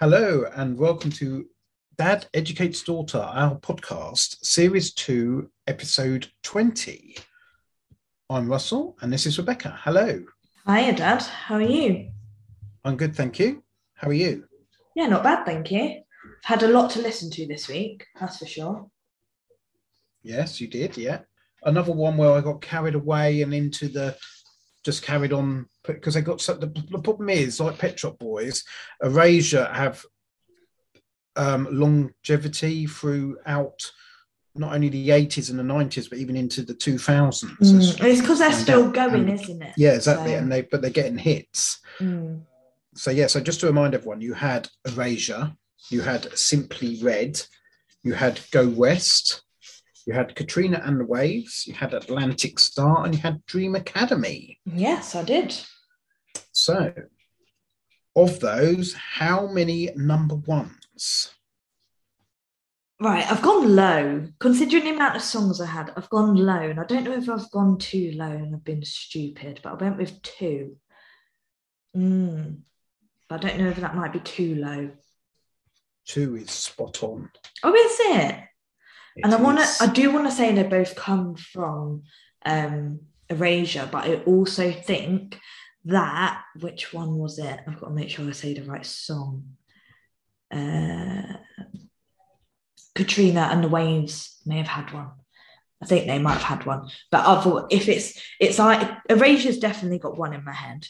Hello, and welcome to Dad Educates Daughter, our podcast, Series 2, Episode 20. I'm Russell, and this is Rebecca. Hello. Hiya, Dad. How are you? I'm good, thank you. How are you? Yeah, not bad, thank you. I've had a lot to listen to this week, that's for sure. Yes, you did, yeah. Another one where I got carried away and into the just carried on because they got so the, the problem is like Pet Shop Boys, Erasure have um, longevity throughout not only the 80s and the 90s but even into the 2000s Mm, It's because they're still out. going, And- isn't it? yeah exactly So, and they but they're getting hits mm, so yeah so just to remind everyone you had erasure you had simply red you had go west you had katrina and the waves you had atlantic starr and you had dream academy yes, I did. so of those how many number ones Right, I've gone low. Considering the amount of songs I had, I've gone low. And I don't know if I've gone too low and I've been stupid, but I went with two. Mm. But I don't know if that might be too low. two is spot on Oh, is it? And I want to, I do want to say they both come from um, Erasure, but I also think that which one was it? I've got to make sure I say the right song. Uh, Katrina and the Waves may have had one. I think they might have had one, but other if it's it's like Erasure's definitely got one in my head,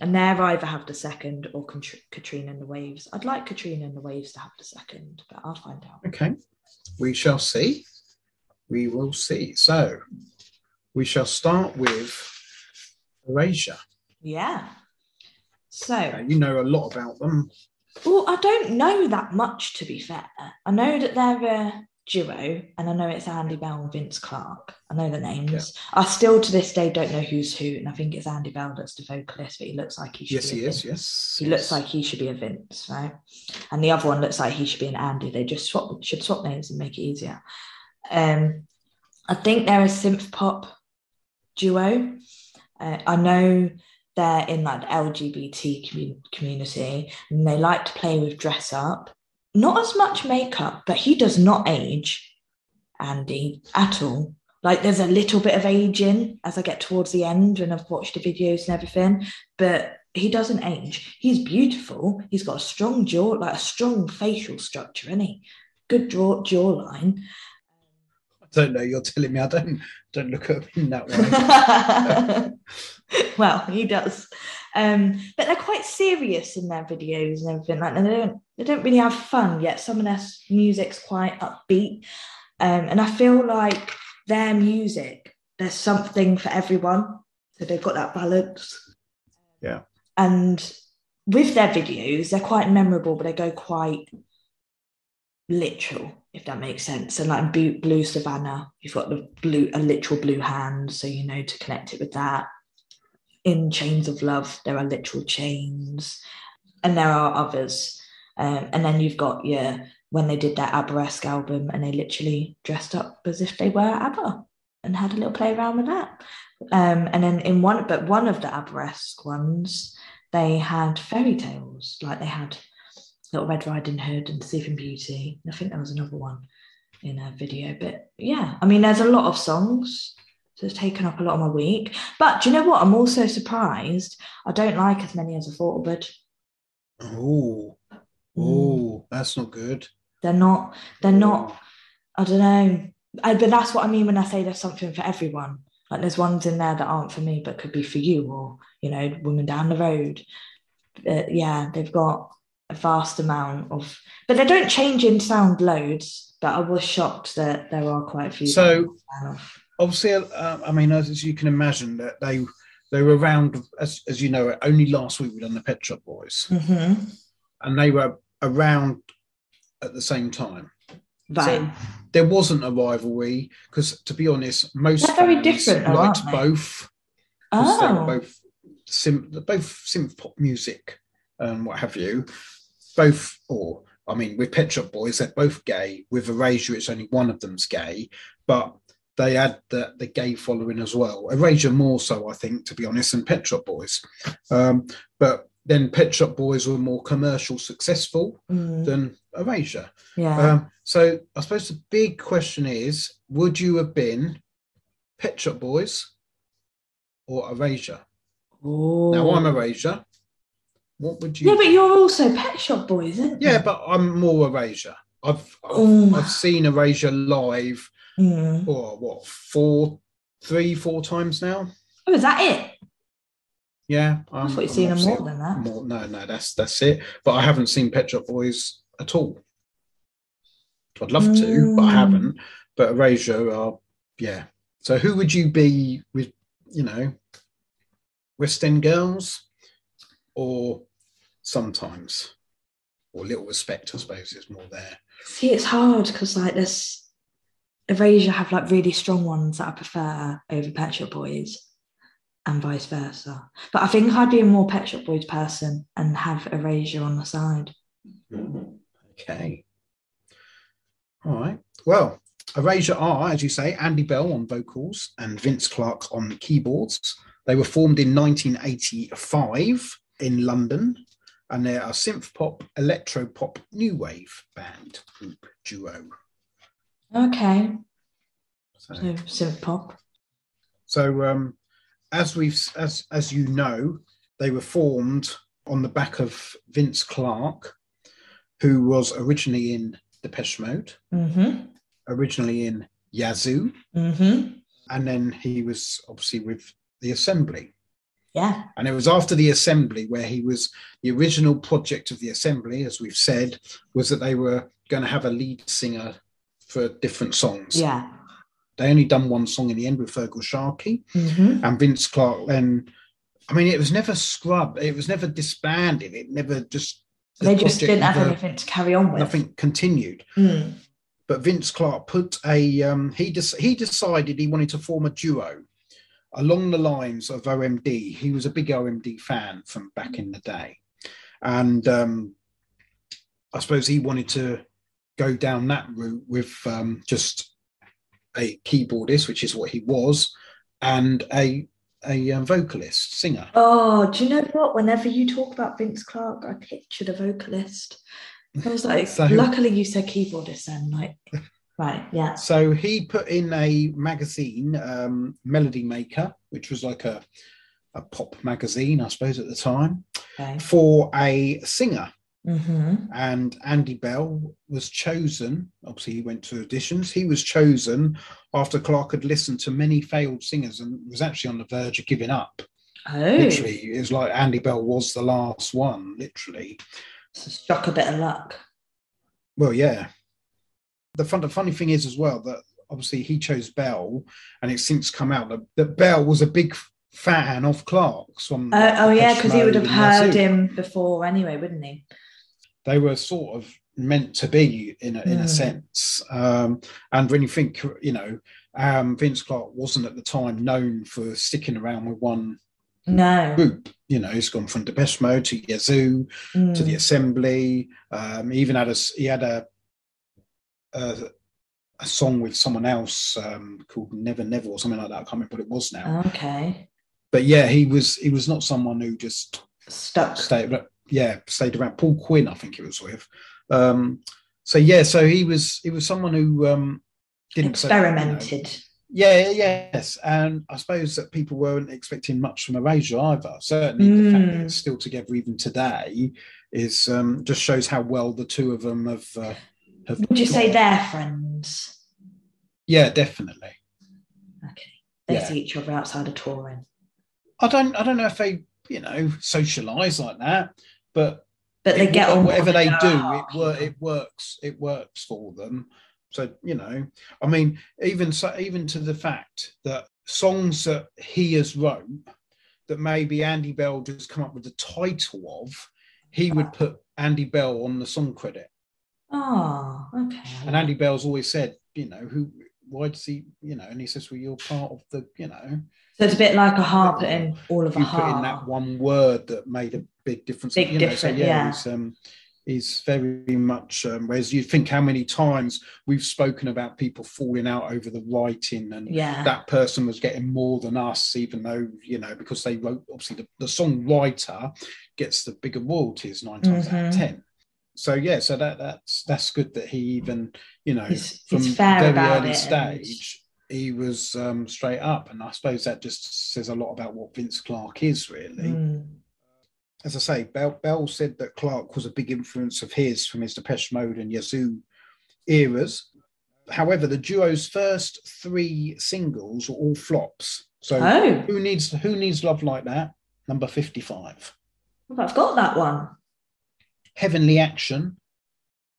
and they're either have the second or Katrina and the Waves. I'd like Katrina and the Waves to have the second, but I'll find out. Okay, we shall see. We will see. So we shall start with Erasure. Yeah. So, Uh, you know a lot about them. well, I don't know that much to be fair. I know that they're a duo, and I know it's Andy Bell and Vince Clarke. I know the names. I still to this day don't know who's who, and I think it's Andy Bell that's the vocalist, but he looks like he should Yes, be. he a is. Vince. Yes, He looks like he should be a Vince, right? And the other one looks like he should be an Andy. They just swap should swap names and make it easier. Um, I think they're a synth pop duo. Uh, I know they're in like the LGBT commu- community, and they like to play with dress up. Not as much makeup, but he does not age, Andy, at all. Like there's a little bit of aging as I get towards the end, and I've watched the videos and everything, but he doesn't age. He's beautiful. He's got a strong jaw, like a strong facial structure, and he good jaw jawline. I don't know. You're telling me I don't don't look at him that way. well, he does. Um, but they're quite serious in their videos and everything. Like they don't they don't really have fun yet. Some of their music's quite upbeat. Um, and I feel like their music, there's something for everyone. So they've got that balance. Yeah. And with their videos, they're quite memorable, but they go quite literal, if that makes sense. And like Blue, Blue Savannah, you've got the blue, a literal blue hand, so you know to connect it with that. In Chains of Love, there are literal chains, and there are others. Um, and then you've got your when they did that ABBA-esque album, and they literally dressed up as if they were ABBA and had a little play around with that. Um, and then in one, but one of the ABBA-esque ones, they had fairy tales, like they had Little Red Riding Hood and Sleeping Beauty. I think there was another one in a video, but yeah, I mean, there's a lot of songs. It's taken up a lot of my week. But do you know what? I'm also surprised. I don't like as many as I thought I would. oh, oh, that's not good. They're not, they're not, I don't know. I, but that's what I mean when I say there's something for everyone. Like there's ones in there that aren't for me, but could be for you or, you know, women down the road. Uh, yeah, they've got a vast amount of, but they don't change in sound loads. But I was shocked that there are quite a few. So- I'm a fan of. Obviously, uh, I mean, as you can imagine, that they they were around as as you know. Only last week we done the Pet Shop Boys, Mhm. and they were around at the same time. Right. There wasn't a rivalry because, to be honest, most They're very different though, liked aren't they? they were oh. both sim, both synth pop music and what have you. Both, or I mean, with Pet Shop Boys, they're both gay. With Erasure, it's only one of them's gay, but they had the, the gay following as well. Erasure more so, I think, to be honest, than Pet Shop Boys. Um, but then Pet Shop Boys were more commercial successful Mm, than Erasure. yeah. Um, so I suppose the big question is: Would you have been Pet Shop Boys or Erasure? Now I'm Ooh. Erasure. What would you? Yeah, but you're also Pet Shop Boys, isn't yeah, but I'm more Erasure. I've I've. I've seen Erasure live. Mm. Or what? Four, three, four times now. Oh, is that it? Yeah, I thought you'd seen them more than that. More, no, no, that's that's it. But I haven't seen Pet Shop Boys at all. I'd love to, but I Mm. haven't. But Erasure are, yeah. So who would you be with? You know, West End Girls, or sometimes, or Little Respect, I suppose is more there. See, it's hard because like there's Erasure have like really strong ones that I prefer over Pet Shop Boys, and vice versa. But I think I'd be a more Pet Shop Boys person and have Erasure on the side. Okay. All right. Well, Erasure are, as you say, Andy Bell on vocals and Vince Clarke on keyboards. They were formed in 1985 in London, and they're a synth pop, electro pop, new wave band group duo. Okay, So, so synth pop. so um, as we've as as you know, they were formed on the back of Vince Clarke, who was originally in Depeche Mode, Mm-hmm. originally in Yazoo, Mm-hmm. and then he was obviously with the Assembly. Yeah. And it was after the Assembly where he was the original project of the Assembly, as we've said, was that they were going to have a lead singer for different songs. Yeah. They only done one song in the end with Feargal Sharkey Mm-hmm. and Vince Clarke. Then, I mean, it was never scrubbed. It was never disbanded. It never just. the They just didn't have never- anything to carry on with. Nothing continued. Mm. but Vince Clarke put a um, he des- he decided he wanted to form a duo along the lines of OMD. He was a big OMD fan from back in the day, and um, I suppose he wanted to go down that route with um, just a keyboardist, which is what he was, and a a um, vocalist singer. Oh, do you know what? Whenever you talk about Vince Clarke, I pictured a vocalist. I was like, So- luckily you said keyboardist then. Like, right, yeah. So he put in a magazine, um, Melody Maker, which was like a, a pop magazine, I suppose, at the time, Okay. for a singer. Mm-hmm. And Andy Bell was chosen. Obviously, he went to auditions. He was chosen after Clarke had listened to many failed singers and was actually on the verge of giving up. Oh, Literally, it was like Andy Bell was the last one, literally. so struck a bit of luck. Well, yeah. The fun, the funny thing is as well that obviously he chose Bell, and it's since come out that, that Bell was a big fan of Clarke's. From Uh, oh, yeah, because he would have heard him before anyway, wouldn't he? They were sort of meant to be in a, in a Hmm. sense. Um, and when you think, you know, um, Vince Clarke wasn't at the time known for sticking around with one No. group. You know, he's gone from Depeche Mode to Yazoo Mm. to the Assembly. Um, he even had a he had a a, a song with someone else um, called Never Never or something like that. I can't remember what it was now. Okay. But yeah, he was he was not someone who just Stuck. stayed yeah stayed around. Paul Quinn, I think it was with. Um, so yeah, so he was he was someone who um, didn't say- you know, Experimented. yeah, yes, and I suppose that people weren't expecting much from Erasure either. Certainly, the fact that Mm. it's still together even today is um, just shows how well the two of them have. Uh, have Would you say they're friends? Yeah, definitely. Okay. They Yeah. see each other outside of touring. I don't. I don't know if they, you know, socialise like that, but But they it- get on whatever they do. It wor- it works. It works for them. So you know, I mean, even so, even to the fact that songs that he has wrote that maybe Andy Bell just come up with the title of, he would ah. put Andy Bell on the song credit. Oh, okay. And Andy Bell's always said, you know, who, why does he, you know, and he says, well, you're part of the, you know, So it's a bit like a heart putting all of a you put in that one word that made a big difference. Big you know, difference, so yeah. He's, um, He's very much, um, whereas you think how many times we've spoken about people falling out over the writing and Yeah. that person was getting more than us, even though, you know, because they wrote, obviously, the, the songwriter gets the bigger royalties nine times out of Mhm. 10. So, yeah, so that that's that's good that he even, you know, He's- from he's very early stage, he was um, straight up. And I suppose that just says a lot about what Vince Clarke is, really Mm. as I say, Bell, Bell said that Clarke was a big influence of his from his Depeche Mode and Yazoo eras. However, the duo's first three singles were all flops. So Oh, who needs who needs love like that? Number fifty-five. I've got that one. Heavenly Action,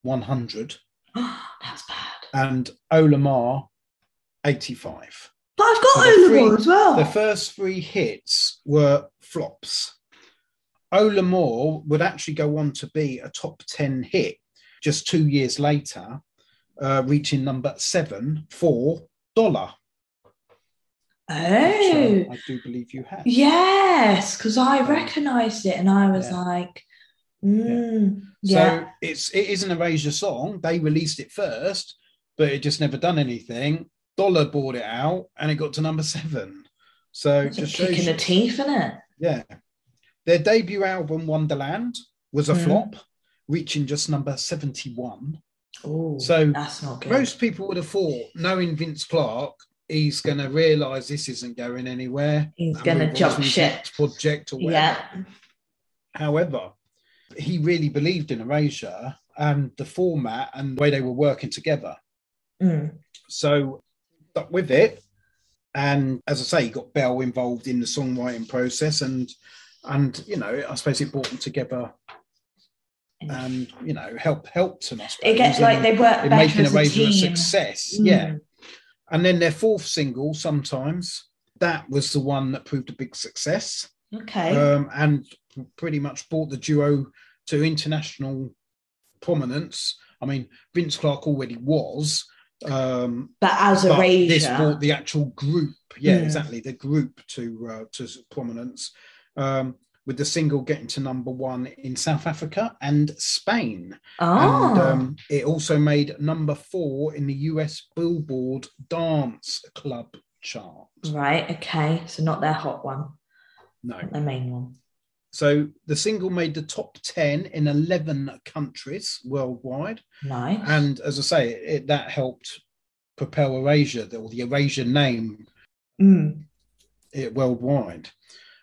one hundred, That's bad. and Olamar, eighty-five. But I've got So Olamore as well. The first three hits were flops. Ola Moore would actually go on to be a top 10 hit just two years later, uh, reaching number seven for Dollar. which, oh, uh, I do believe you have. yes, because I recognised it and I was yeah. like, mm, yeah. So it's it is an Erasure song. They released it first, but it just never done anything. Dollar bought it out and it got to number seven. So It's just kick shows in you- the teeth, isn't it? Yeah. Their debut album, Wonderland, was a Mhm. flop, reaching just number 71. Oh, So that's not good. Most people would have thought, knowing Vince Clarke, he's going to realise this isn't going anywhere. He's going to jump ship. Project or whatever. Yeah. However, he really believed in Erasure and the format and the way they were working together. Mm. So stuck with it. And as I say, got Bell involved in the songwriting process and and you know, I suppose it brought them together and you know, help helped them, I suppose. It gets in- like they work in making as a Erasure a success. Mm. Yeah. And then their fourth single, sometimes, that was the one that proved a big success Okay. um, and pretty much brought the duo to international prominence. I mean, Vince Clarke already was, um, but as a but Erasure, this brought the actual group, yeah, Mm. exactly, the group to uh, to prominence. Um, with the single getting to number one in South Africa and Spain. oh, And um, it also made number four in the US Billboard Dance Club chart. right. Okay. So not their hot one, No. not their main one. So the single made the top 10 in 11 countries worldwide. Nice. And as I say, it, that helped propel Erasure, or the Erasure name, Mm. it worldwide.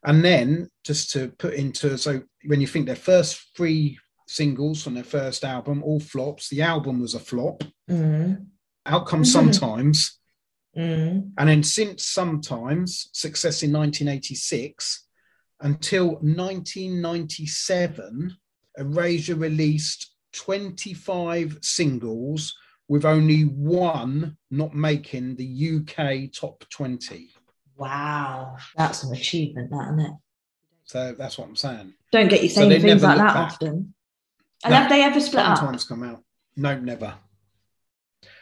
And then just to put into, so when you think their first three singles from their first album, all flops, the album was a flop. Mm. Outcome Mhm. sometimes. Mm. And then since sometimes success in 1986 until 1997, Erasure released 25 singles with only one not making the UK top 20. Wow, that's an achievement, that isn't it? So that's what I'm saying. Don't get you saying they things like that back. often. And No. have they ever split up? Sometimes come out. No, never.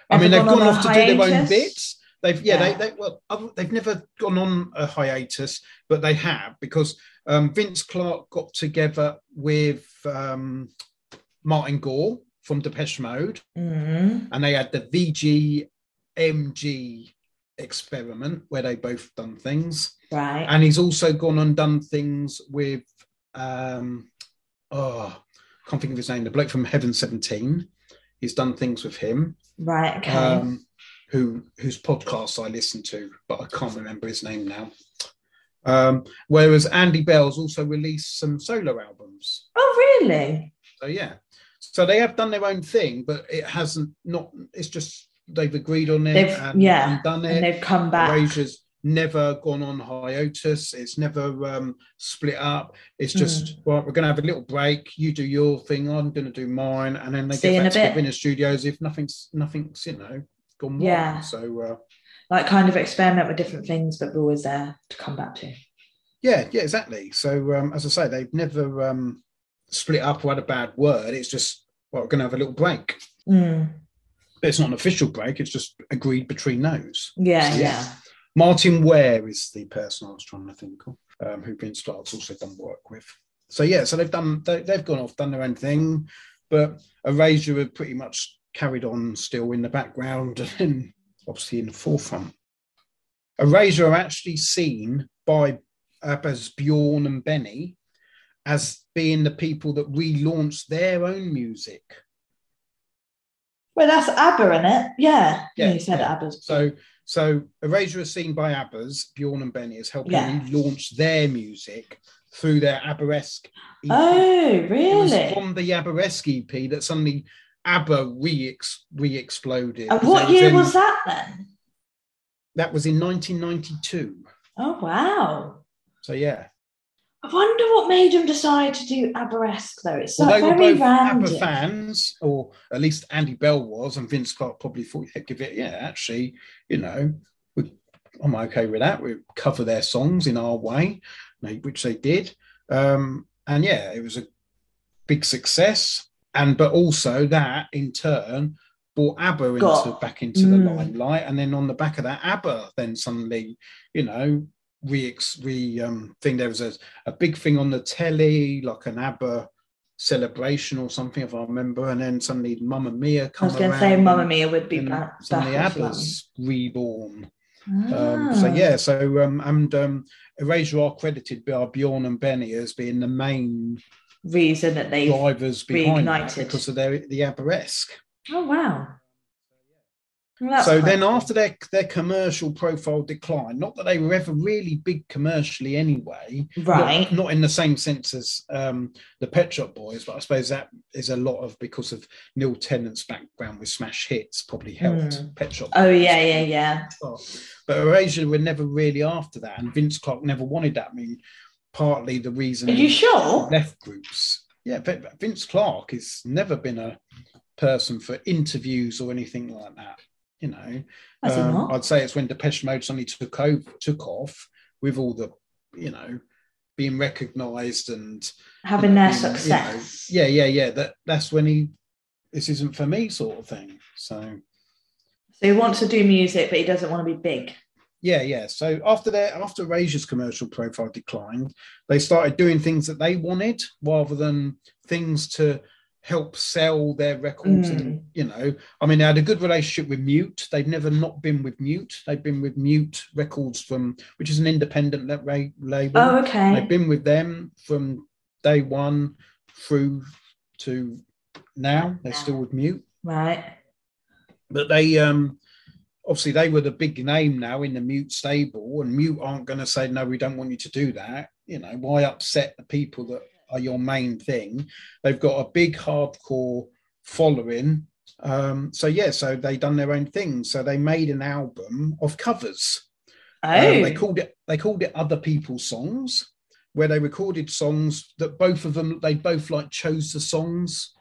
I mean, they've gone gone on a off to do their own bits. They've yeah, Yeah. they they well they've never gone on a hiatus, but they have because um, Vince Clarke got together with um, Martin Gore from Depeche Mode, Mm. and they had the VCMG experiment where they both done things, Right. and he's also gone and done things with um, oh, can't think of his name, the bloke from Heaven Seventeen. He's done things with him right. Okay. um, who whose podcast I listen to, but I can't remember his name now. Um, whereas Andy Bell's also released some solo albums. oh, really? So yeah, so they have done their own thing, but it hasn't not. It's just they've agreed on it They've and, yeah, and done and it. they've come back. Erasure's never gone on hiatus. It's never um, split up. It's Hmm. just well, we're going to have a little break. You do your thing. I'm going to do mine, and then they See get back a bit. together in the studios if nothing's nothing's you know gone. Yeah. So uh, Like kind of experiment with different things, but we're always there to come back to. yeah, yeah, exactly. So um, as I say, they've never um, split up or had a bad word. It's just well, we're going to have a little break. Mm. But it's not an official break. It's just agreed between those. Yeah, So, yeah. Martyn Ware is the person I was trying to think of, um, who Vince Clarke's also done work with. So yeah, so they've done they, they've gone off, done their own thing. But Erasure have pretty much carried on still in the background and obviously in the forefront. Erasure are actually seen by ABBA's Bjorn and Benny as being the people that relaunched their own music. Well, that's ABBA, in it? Yeah. Yeah, you said yeah. ABBA's. So, so Erasure is seen by ABBA's Bjorn and Benny as helping Yeah. relaunch their music through their ABBA-esque EP. oh, really? from the ABBA-esque EP that suddenly ABBA re re-exploded. And 'Cause what year was that then? That was in 1992. Oh, wow. So yeah, I wonder what made them decide to do ABBA-esque though. It's well, so they were very both random. ABBA fans, or at least Andy Bell was, and Vince Clarke probably thought, yeah, give it, yeah, actually, you know, we, I'm okay with that. We cover their songs in our way, which they did, um, and yeah, it was a big success. And but also that in turn brought ABBA into Got- back into the Mm. limelight, and then on the back of that, ABBA then suddenly, you know, re re um thing. There was a, a big thing on the telly, like an ABBA celebration or something, if I remember, and then suddenly Mamma Mia comes. I was going to say Mamma Mia would be back. suddenly back. ABBA's reborn. Um, so Ah. yeah, so um, and um, Erasure are credited by Bjorn and Benny as being the main reason that they. drivers reignited. because of their the ABBA-esque. Oh wow. Well, so then cool. after their their commercial profile declined, not that they were ever really big commercially anyway, right, Not, in the same sense as um, the Pet Shop Boys, but I suppose that is a lot of because of Neil Tennant's background with smash hits probably helped Mm. Pet Shop. oh Boys. yeah, yeah, yeah. But Erasure were never really after that, and Vince Clarke never wanted that. I mean, partly the reason Are you sure? left groups. Yeah, but Vince Clarke has never been a person for interviews or anything like that. You know, Um. I'd say it's when Depeche Mode suddenly took over, took off with all the, you know, being recognised and Having you know, their being, you know, success. yeah, yeah, yeah. That that's when he, this isn't for me, sort of thing. So So he wants to do music, but he doesn't want to be big. Yeah, yeah. So after their after Erasure's commercial profile declined, they started doing things that they wanted rather than things to help sell their records. Mm. And you know, I mean, they had a good relationship with Mute. They've never not been with Mute. They've been with Mute Records from, which is an independent label. Oh, okay. They've been with them from day one through to now. They're still with Mute Right. but they um obviously they were the big name now in the mute stable and mute aren't going to say no we don't want you to do that. You know why upset the people that are your main thing? They've got a big hardcore following um so yeah so they done their own thing. So they made an album of covers. Oh, um, they called it they called it other people's songs where they recorded songs that both of them they both like chose the songs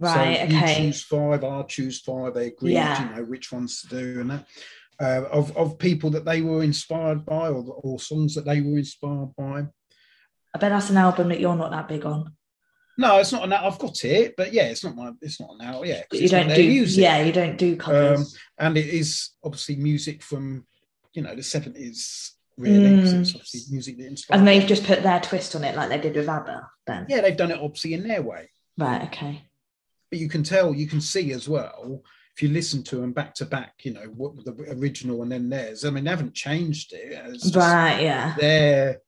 right. so you choose five, I choose five. They agreed, Yeah. you know, which ones to do and that. Uh, of of people that they were inspired by, or or songs that they were inspired by. I bet that's an album that you're not that big on. No, it's not an. I've got it, but yeah, it's not my. It's not an album. Yeah, you don't do. music. Yeah, you don't do covers. Um, and it is obviously music from, you know, the seventies. Really, so it's Mm. obviously music that inspired. and they've just put their twist on it, like they did with ABBA. Then. yeah, they've done it obviously in their way. Right. Okay. But you can tell, you can see as well if you listen to them back to back. You know what the original and then theirs. I mean, they haven't changed it. It's Right. Yeah. Their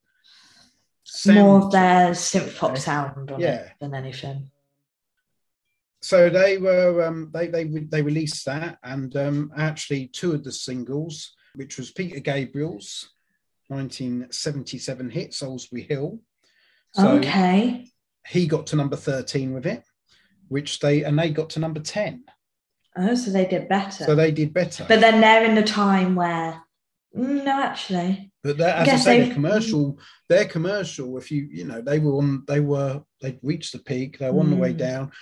More of their synth pop sound on Yeah. it than anything. So they were um, they they they released that, and um, actually two of the singles, which was Peter Gabriel's 1977 hit "Solsbury Hill." So okay. he got to number 13 with it, which they and they got to number 10. Oh, so they did better. So they did better. but then they're in the time where. Mm, no, actually. But that, I as I, guess say, they've- the commercial, their commercial, if you, you know, they were on, they were, they'd reached the peak, they were on the way Mm. down,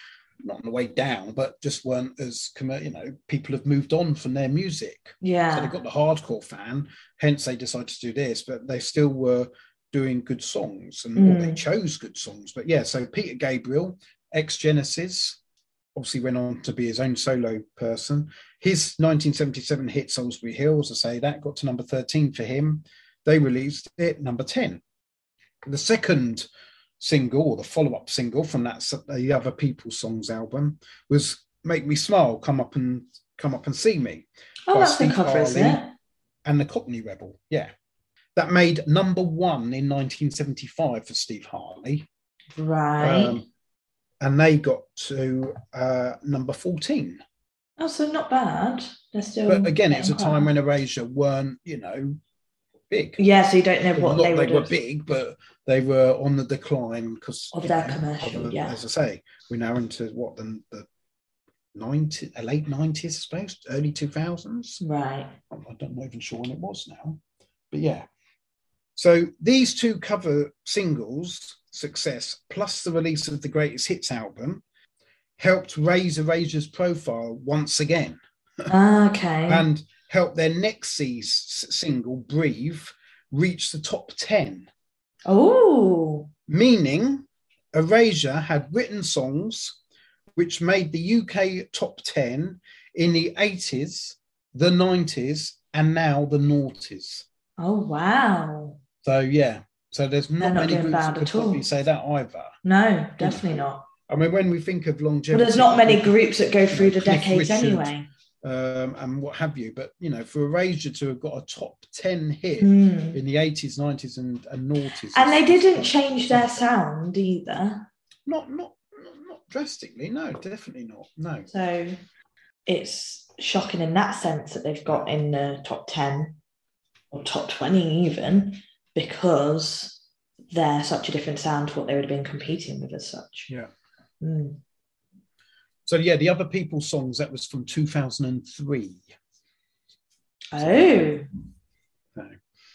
not on the way down, but just weren't as, commer- you know, people have moved on from their music. Yeah. So they got the hardcore fan, hence they decided to do this, but they still were doing good songs and or they Mm. chose good songs. But yeah, so Peter Gabriel, ex Genesis, obviously went on to be his own solo person. His 1977 hit Solsbury Hill, as I say, that got to number 13 for him. They released it number 10. The second single or the follow-up single from that the other people songs album was make me smile come up and come up and see me Oh, that's the Steve cover, isn't it? and the cockney rebel yeah that made number one in 1975 for steve harley Right. Um, and they got to uh, number 14 oh, so not bad. They're still. but again it was a time when erasure weren't you know big Yeah, so you don't know Well, what they they, were big, but they were on the decline because Of their know, commercial, yeah. As I say, we're now into what the, the 90, uh, late nineties, I suppose, early two thousands. Right. I'm I'm not even sure when it was now, but yeah. So these two cover singles success, plus the release of the greatest hits album, helped raise Erasure's profile once again ah, Okay. and helped their next seas- single, Breathe, reach the top 10 oh. meaning Erasure had written songs which made the UK top 10 in the 80s, the 90s, and now the noughties. Oh wow. So, yeah. So there's not not many that could at all. probably say that either. No, definitely not. I mean, when we think of Well, longevity, there's not many groups that go through the decades Richard, anyway. um, and what have you, but you know, for Erasure to have got a top 10 hit Hmm. in the 80s, 90s, and, and noughties, And they didn't change their sound either. not, not, not, not drastically, no, definitely not, no. So it's shocking in that sense that they've got in the top 10 or top 20 even because they're such a different sound to what they would have been competing with as such. Yeah. Mm. So yeah, the other people songs that was from 2003. Oh. No.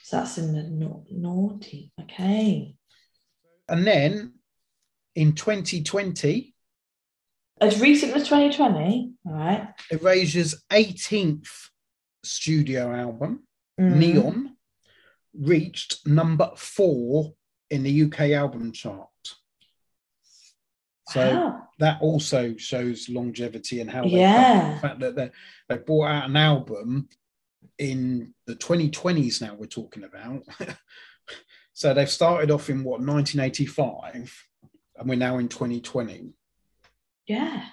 So that's in the na- naughty. Okay. And then in 2020, As recent as 2020. All right. Erasure's 18th studio album, Mm. Neon, reached number four in the UK album chart. So Wow. that also shows longevity and how they Yeah. the fact that they they brought out an album in the 2020s now we're talking about so they've started off in what 1985 and we're now in 2020 Yeah.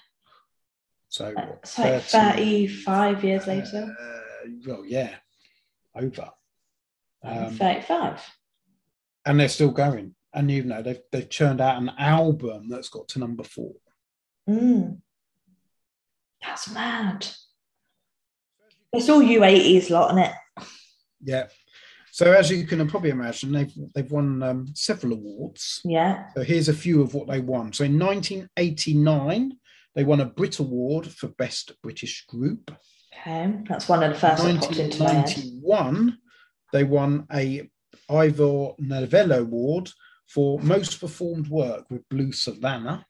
so what, It's like 35 years later. uh, well yeah over um, 35. and they're still going and you know they've, they've churned out an album that's got to number four Mm. That's mad. It's all U80s lot, isn't it? yeah so as you can probably imagine they've they've won um, several awards Yeah. So here's a few of what they won. So in 1989, they won a Brit Award for Best British Group. Okay. That's one of the first that popped into my 1991, they won a Ivor Novello Award for Most Performed Work with Blue Savannah.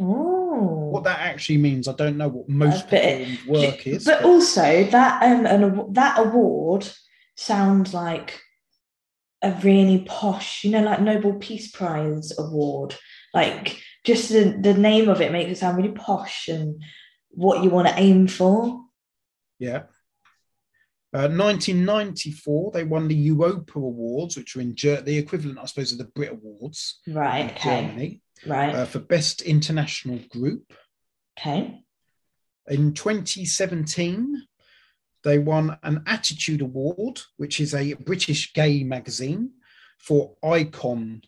Oh. What that actually means, I don't know what most Uh, performed work is. But also that um an, that award sounds like a really posh, you know, like Nobel Peace Prize award. Like just the, the name of it makes it sound really posh and what you want to aim for. Yeah. Uh, 1994, they won the Europa Awards, which are in Ger- the equivalent, I suppose, of the Brit Awards Right. Okay. Germany, Right. uh, for Best International Group. okay. In 2017, they won an Attitude Award, which is a British gay magazine, for Icon,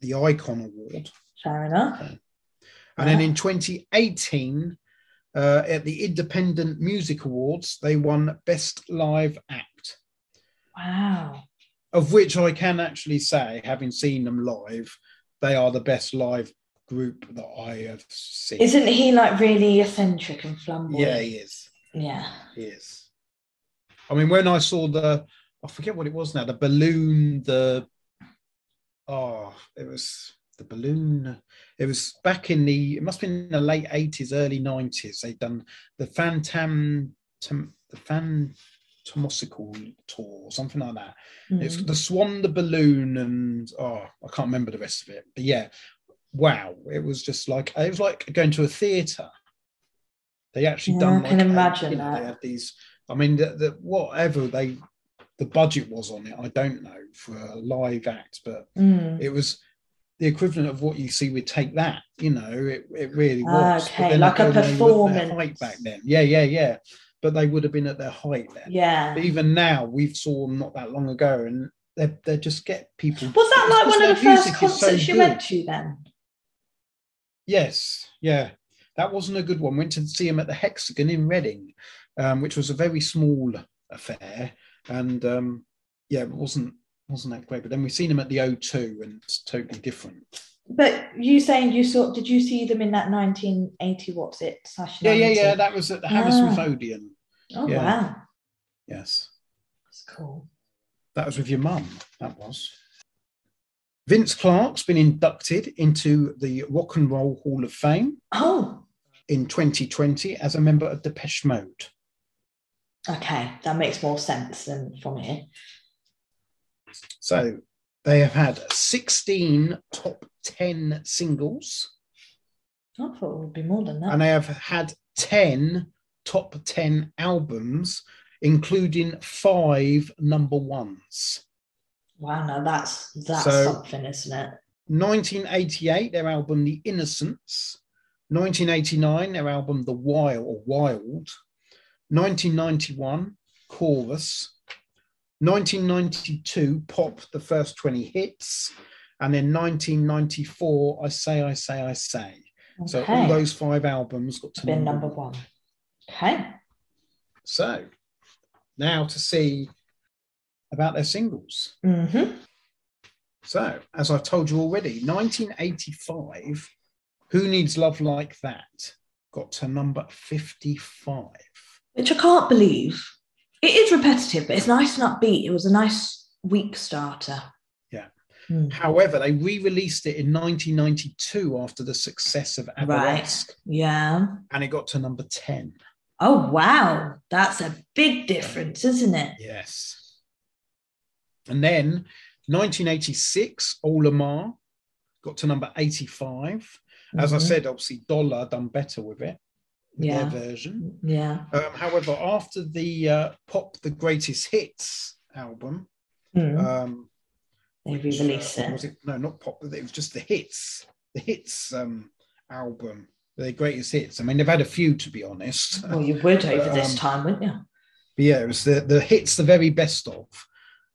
the Icon Award. Fair enough. And then in 2018, uh, at the Independent Music Awards, they won Best Live Act, Wow. of which I can actually say, having seen them live, they are the best live group that I have seen. Isn't he like really eccentric and flamboyant? Yeah, he is. Yeah. He is. I mean, when I saw the, I forget what it was now, the balloon, the, oh, it was the balloon. It was back in the, it must have been the late 80s, early 90s. They'd done the Phantom, the Phantomosical tour, or something like that. It's Mm. the Swan, the balloon, and oh, I can't remember the rest of it. But yeah, wow, it was just like it was like going to a theatre. They actually Yeah, done. I can like imagine that. They had these. I mean, the, the, whatever they, the budget was on it, I don't know for a live act, but Mm. it was the equivalent of what you see with Take That. You know, it, it really was. Okay, like a again, they were at their performance. height back then. Yeah, yeah, yeah. But they would have been at their height then. Yeah. But even now, we've saw them not that long ago, and they they just get people. Was that like one of the first is so concerts you went to then? Yes, yeah, that wasn't a good one. Went to see him at the Hexagon in Reading, um, which was a very small affair, and um, yeah, it wasn't wasn't that great. But then we've seen him at the O2, and it's totally different. But you saying you saw? Did you see them in that 1980? What's it? Slash Yeah, yeah, yeah. That was at the Hammersmith Ah. Odeon. Oh yeah. wow, Yes, that's cool. that was with your mum. That was. Vince Clarke's been inducted into the Rock and Roll Hall of Fame Oh, in 2020 as a member of Depeche Mode. okay, that makes more sense than from here. So they have had 16 top 10 singles I thought it would be more than that. and they have had 10 top 10 albums, including five number ones. wow, no, that's that's So- something, isn't it? 1988, their album The Innocents. 1989, their album The Wild or Wild. 1991, Chorus. 1992, Pop, the first 20 hits. And then 1994, I Say, I Say, I Say. So all those five albums got to been number one. Okay, So now to see about their singles. mm-hmm. So, as I've told you already, 1985, Who Needs Love Like That got to number 55. which I can't believe. It is repetitive, but it's nice and upbeat. It was a nice week starter. Yeah. Hmm. However, they re released it in 1992 after the success of Right. Yeah. and it got to number 10. Oh wow, that's a big difference, isn't it? Yes. And then 1986, Olamar got to number 85. As I Mhm. said, obviously, Dollar done better with it, Yeah. their version. Yeah. Um, however, after the uh, Pop the Greatest Hits album, Mm. um, they which, re-released uh, it. Was it no, not Pop. It was just the hits, the hits um, album, the greatest hits. I mean, they've had a few to be honest. Well, you would over this Um, time, wouldn't you? But yeah, it was the, the hits, the very best of.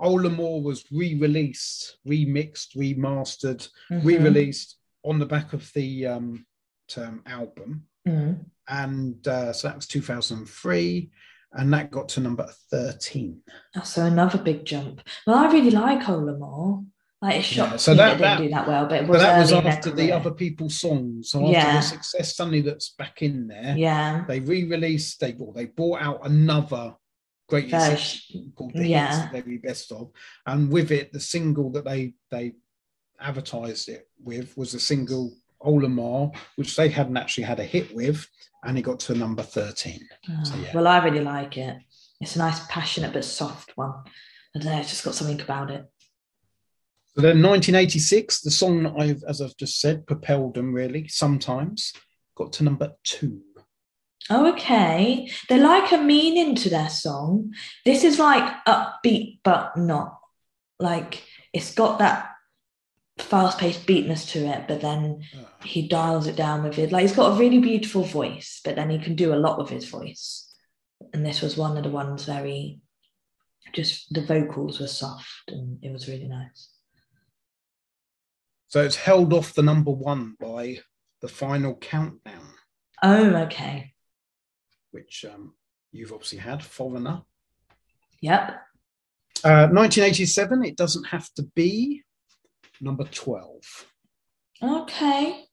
Olamore was re-released, remixed, remastered, Mhm. re-released on the back of the um, term album, Mm. and uh, so that was 2003, and that got to number 13. Oh, So another big jump. Well, I really like Olamore. Like it shocked Yeah, so me that- that, it that- didn't do that well, but it But that was after the other people's songs. So after Yeah. the success suddenly that's back in there, Yeah. they re-released. They bought. they brought out another greatest hits called the Yeah. hits, the very best of, and with it, the single that they they advertised it with was a single Olamar, which they hadn't actually had a hit with, and it got to number thirteen. Ah, so, Oh, yeah. Well, I really like it. It's a nice, passionate but soft one. I don't know. It's just got something about it. So then, 1986, the song that I've, as I've just said, propelled them really. Sometimes got to number two. Oh, okay. They like a meaning to their song. This is like upbeat, but not like it's got that fast paced beatness to it, but then he dials it down with it. Like he's got a really beautiful voice, but then he can do a lot with his voice. And this was one of the ones very just the vocals were soft and it was really nice. So it's held off the number one by the final countdown, Oh, okay. which um, you've obviously had, Foreigner. Yep. Uh, 1987, it doesn't have to be number 12. Okay.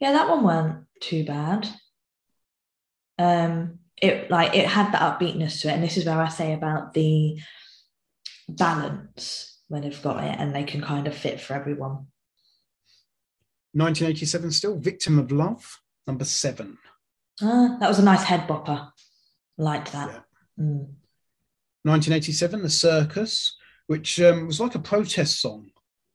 Yeah, that one weren't too bad. Um, it like it had that upbeatness to it, and this is where I say about the balance when they've got it and they can kind of fit for everyone. 1987, still Victim of Love, number seven. Ah, that was a nice head bopper. Liked that. Yeah. Mm. 1987, The Circus, which um, was like a protest song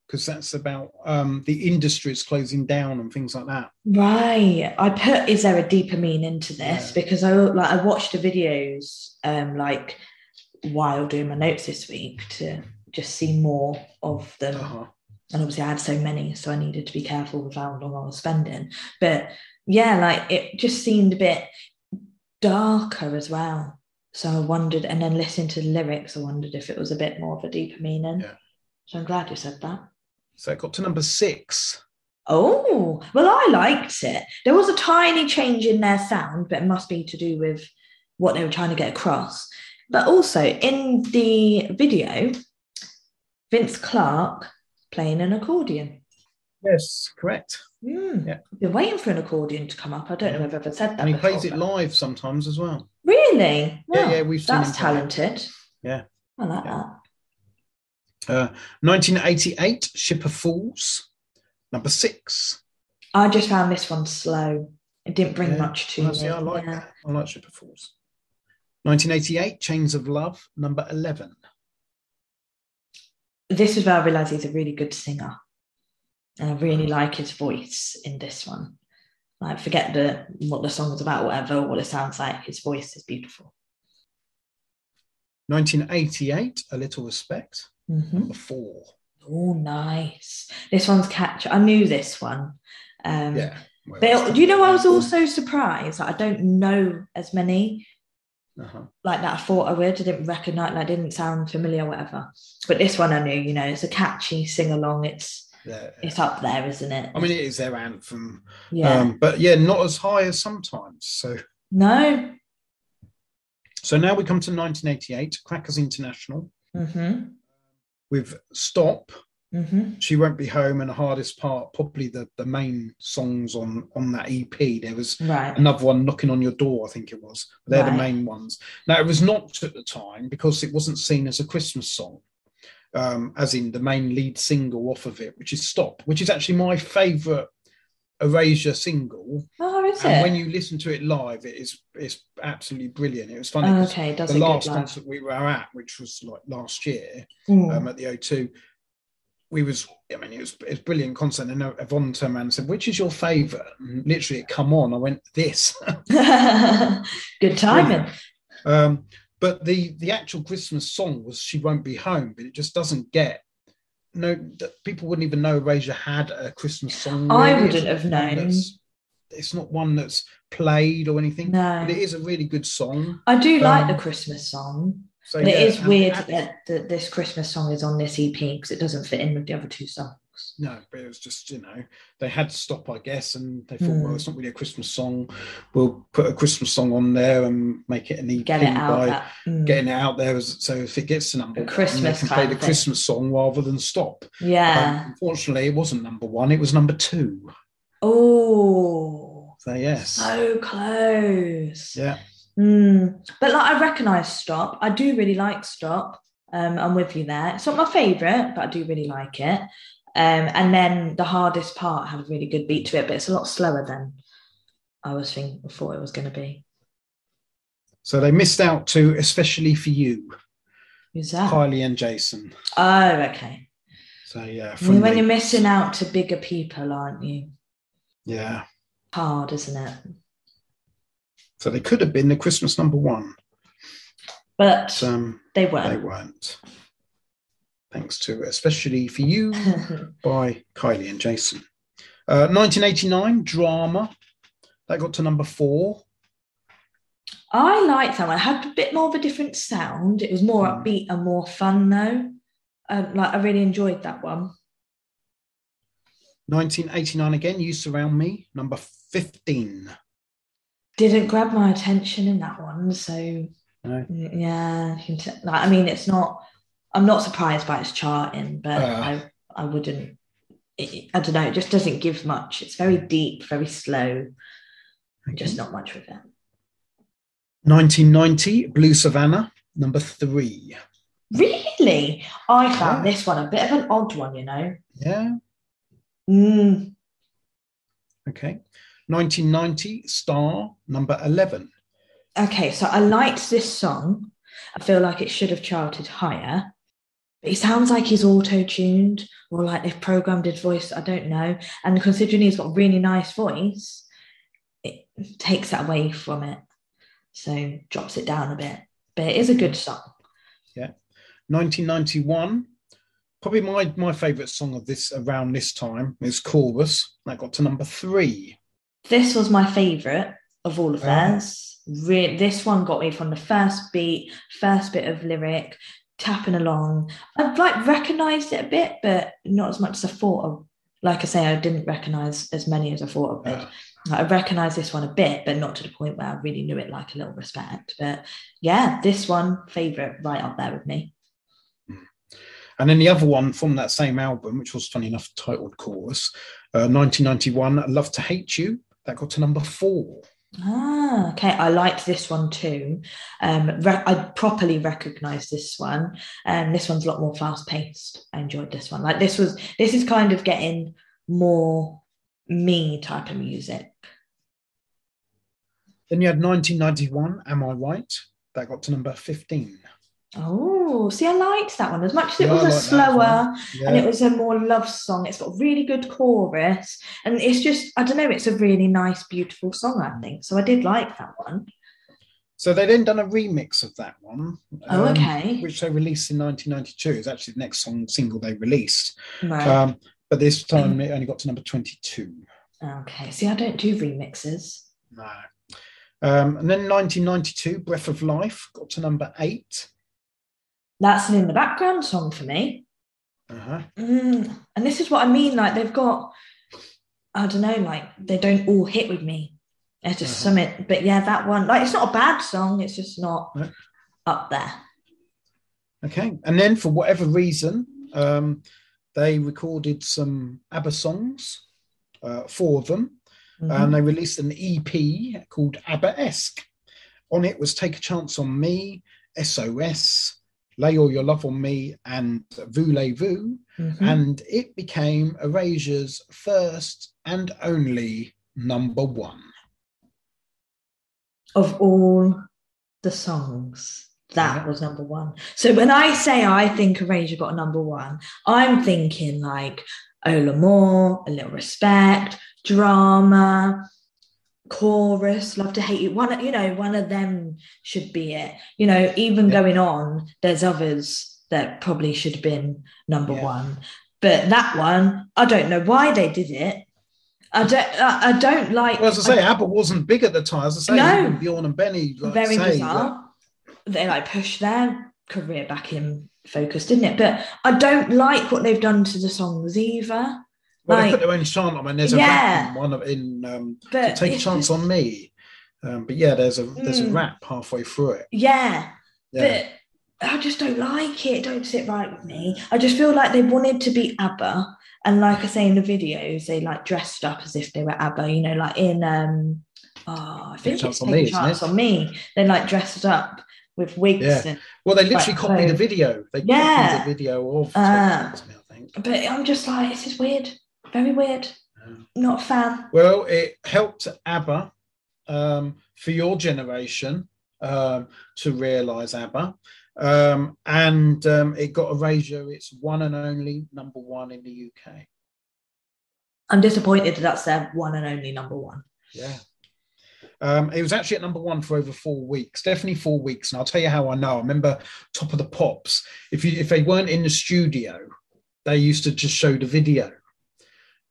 because that's about um, the industries closing down and things like that. Right. I put is there a deeper meaning to this? Yeah. Because I like I watched the videos um like while doing my notes this week to just see more of them. Uh-huh. and obviously I had so many, so I needed to be careful with how long I was spending. But yeah, like it just seemed a bit darker as well. So I wondered, and then listening to the lyrics, I wondered if it was a bit more of a deeper meaning. Yeah. So I'm glad you said that. So it got to number six. Oh, well, I liked it. There was a tiny change in their sound, but it must be to do with what they were trying to get across. But also in the video, Vince Clarke playing an accordion. Yes, correct. Mm. Yeah. I've been waiting for an accordion to come up. I don't know if I've ever said that. And he before, plays it but- live sometimes as well. Really? Yeah, Wow, yeah, we've seen That's talented. Yeah. I like Yeah. that. Uh, 1988, Ship of Fools, number six. I just found this one slow. It didn't bring Yeah. much to Well, me. see, I like Yeah. that. I like Ship of Fools. 1988, Chains of Love, number 11. This is where I realised he's a really good singer. And I really like his voice in this one. Like forget the what the song is about, whatever, what it sounds like. His voice is beautiful. 1988, A Little Respect, Mhm. number four. Oh, nice. This one's catch. I knew this one. Um, Yeah. well, But do you know, I was also surprised that I don't know as many Uh-huh. like that I thought I would. I didn't recognize, like, didn't sound familiar, whatever. But this one I knew, you know, it's a catchy sing along. It's Yeah. it's up there, isn't it? I mean, it is their anthem. yeah. Um, but yeah, not as high as sometimes. So no. so now we come to 1988, Crackers International Mm-hmm. With Stop, Mm-hmm. She Won't Be Home, and the hardest part, probably the, the main songs on, on that EP. There was Right. another one, Knocking on Your Door, I think it was. They're the main ones. Now, it was not at the time because it wasn't seen as a Christmas song. Um, as in the main lead single off of it, which is Stop, which is actually my favourite Erasure single. Oh, is And it? when you listen to it live, it is it's absolutely brilliant. It was funny Oh, okay, does the last concert we were at, which was like last year Mm. um, at the O2, we was I mean it was it was a brilliant concert. And Yvonne turned around and said, "Which is your favourite?" And literally, it come on. I went this. good timing. um, but the the actual Christmas song was "She Won't Be Home," but it just doesn't get. No, that people wouldn't even know Erasure had a Christmas song. I wouldn't have known. It's not one that's played or anything, No. but it is a really good song. I do like Um, the Christmas song, So but yeah, it is weird that, that this Christmas song is on this EP because it doesn't fit in with the other two songs. No, but it was just, you know, they had to stop, I guess, and they thought, Mm. well, it's not really a Christmas song. We'll put a Christmas song on there and make it an EP Get it out. by mm. getting it out there. As, so if it gets to number A one, Christmas they can play the thing. Christmas song rather than stop. yeah. Um, unfortunately, it wasn't number one; it was number two. oh, So yes, so close. yeah, Mm. But like I recognise Stop. I do really like Stop. Um, I'm with you there. It's not my favourite, but I do really like it. Um, and then the hardest part had a really good beat to it, but it's a lot slower than I was thinking thought it was going to be. so they missed out to especially for you, Who's that? Kylie and Jason. Oh, okay. So yeah, When the- you're missing out to bigger people, aren't you? yeah, Hard, isn't it? so they could have been the Christmas number one. But But, um, they weren't. they weren't. Thanks to especially for you. by Kylie and Jason. Uh, 1989 drama that got to number four. I liked that one. It had a bit more of a different sound. It was more Mm. upbeat and more fun, though. Um, like I really enjoyed that one. 1989 again. You surround me. Number 15. Didn't grab my attention in that one, so No. yeah. t- like, I mean, it's not. I'm not surprised by its charting, but Uh. I I wouldn't. It, I don't know. It just doesn't give much. It's very deep, very slow. Just not much with it. 1990 Blue Savannah. Number three. Really, I found Yeah. this one a bit of an odd one. You know. Yeah. Mm, Okay. 1990 Star. Number 11. Okay, so I liked this song. I feel like it should have charted higher. He sounds like he's auto-tuned or like they've programmed his voice. I don't know. And considering he's got a really nice voice, it takes that away from it. So drops it down a bit. But it is a good song. Yeah. 1991 probably my my favourite song of this around this time is Chorus. That got to number three. This was my favourite of all of theirs. Re- this one got me from the first beat, first bit of lyric, tapping along. I've like recognised it a bit, but not as much as I thought of. Like I say, I didn't recognise as many as I thought I would. Uh, I recognised this one a bit, but not to the point where I really knew it like a little respect. But yeah, this one favourite right up there with me. and then the other one from that same album, which was funny enough titled Chorus, uh, 1991, Love to Hate You. That got to number four. Ah, okay. I liked this one too. Um, re- I properly recognised this one, and this one's a lot more fast paced. I enjoyed this one. Like this was, this is kind of getting more me type of music. Then you had 1991, Am I Right? That got to number 15. Oh, see, I liked that one as much as it Yeah, was a like slower well. and it was a more love song. It's got a really good chorus, and it's just, I don't know, it's a really nice, beautiful song. I think so. I did like that one. So they then done a remix of that one. Oh, um, okay. Which they released in 1992. It's actually the next song single they released. Right. Um, but this time it only got to number 22. okay. See, I don't do remixes. No. Um, and then 1992, Breath of Life got to number eight. That's an in the background song for me. Uh-huh. Mm, and this is what I mean. Like they've got, I don't know, like they don't all hit with me. at a Uh-huh. something. But yeah, that one, like it's not a bad song. It's just not No. up there. Okay. And then for whatever reason, um, they recorded some ABBA songs, uh, four of them, Mhm. and they released an EP called ABBA-esque. On it was Take a Chance on Me, SOS, Lay All Your Love on Me, and Voulez-Vous. Mhm. And it became Erasure's first and only number one. of all the songs, that Yeah. was number one. So when I say I think Erasure got a number one, I'm thinking like Ola Moore, A Little Respect, Drama, Chorus, Love to Hate You. One, you know, one of them should be it. You know, even Yeah. going on, there's others that probably should have been number Yeah. one. But that one, I don't know why they did it. I don't. I, I don't like. Well, as I say, ABBA wasn't big at the time. As I say, No. Bjorn and Benny like very say bizarre. They like pushed their career back in focus, didn't it? But I don't like what they've done to the songs either. Well, they put their own chant on, and there's a Yeah. rap in one of- in um, But "Take a Chance on Me." Um, but yeah, there's a there's a Mm. rap halfway through it. Yeah, Yeah, but I just don't like it. Don't sit right with me. I just feel like they wanted to be ABBA, and like I say in the videos, they like dressed up as if they were ABBA. You know, like in um, oh, I think a it's on Take Me, a Chance on Me. They like dressed up with wigs Yeah. and well, they literally Like, copied the so- video. They Yeah. copied the video of "Take a Ah. Me," I think. but I'm just like, this is weird, very weird. Not a fan. Well, it helped ABBA um, for your generation um, to realise ABBA. Um, and um, it got Erasure its one and only number one in the UK. I'm disappointed that that's their one and only number one. Yeah. Um, it was actually at number one for over four weeks, definitely four weeks. And I'll tell you how I know. I remember Top of the Pops. If you if they weren't in the studio, they used to just show the video,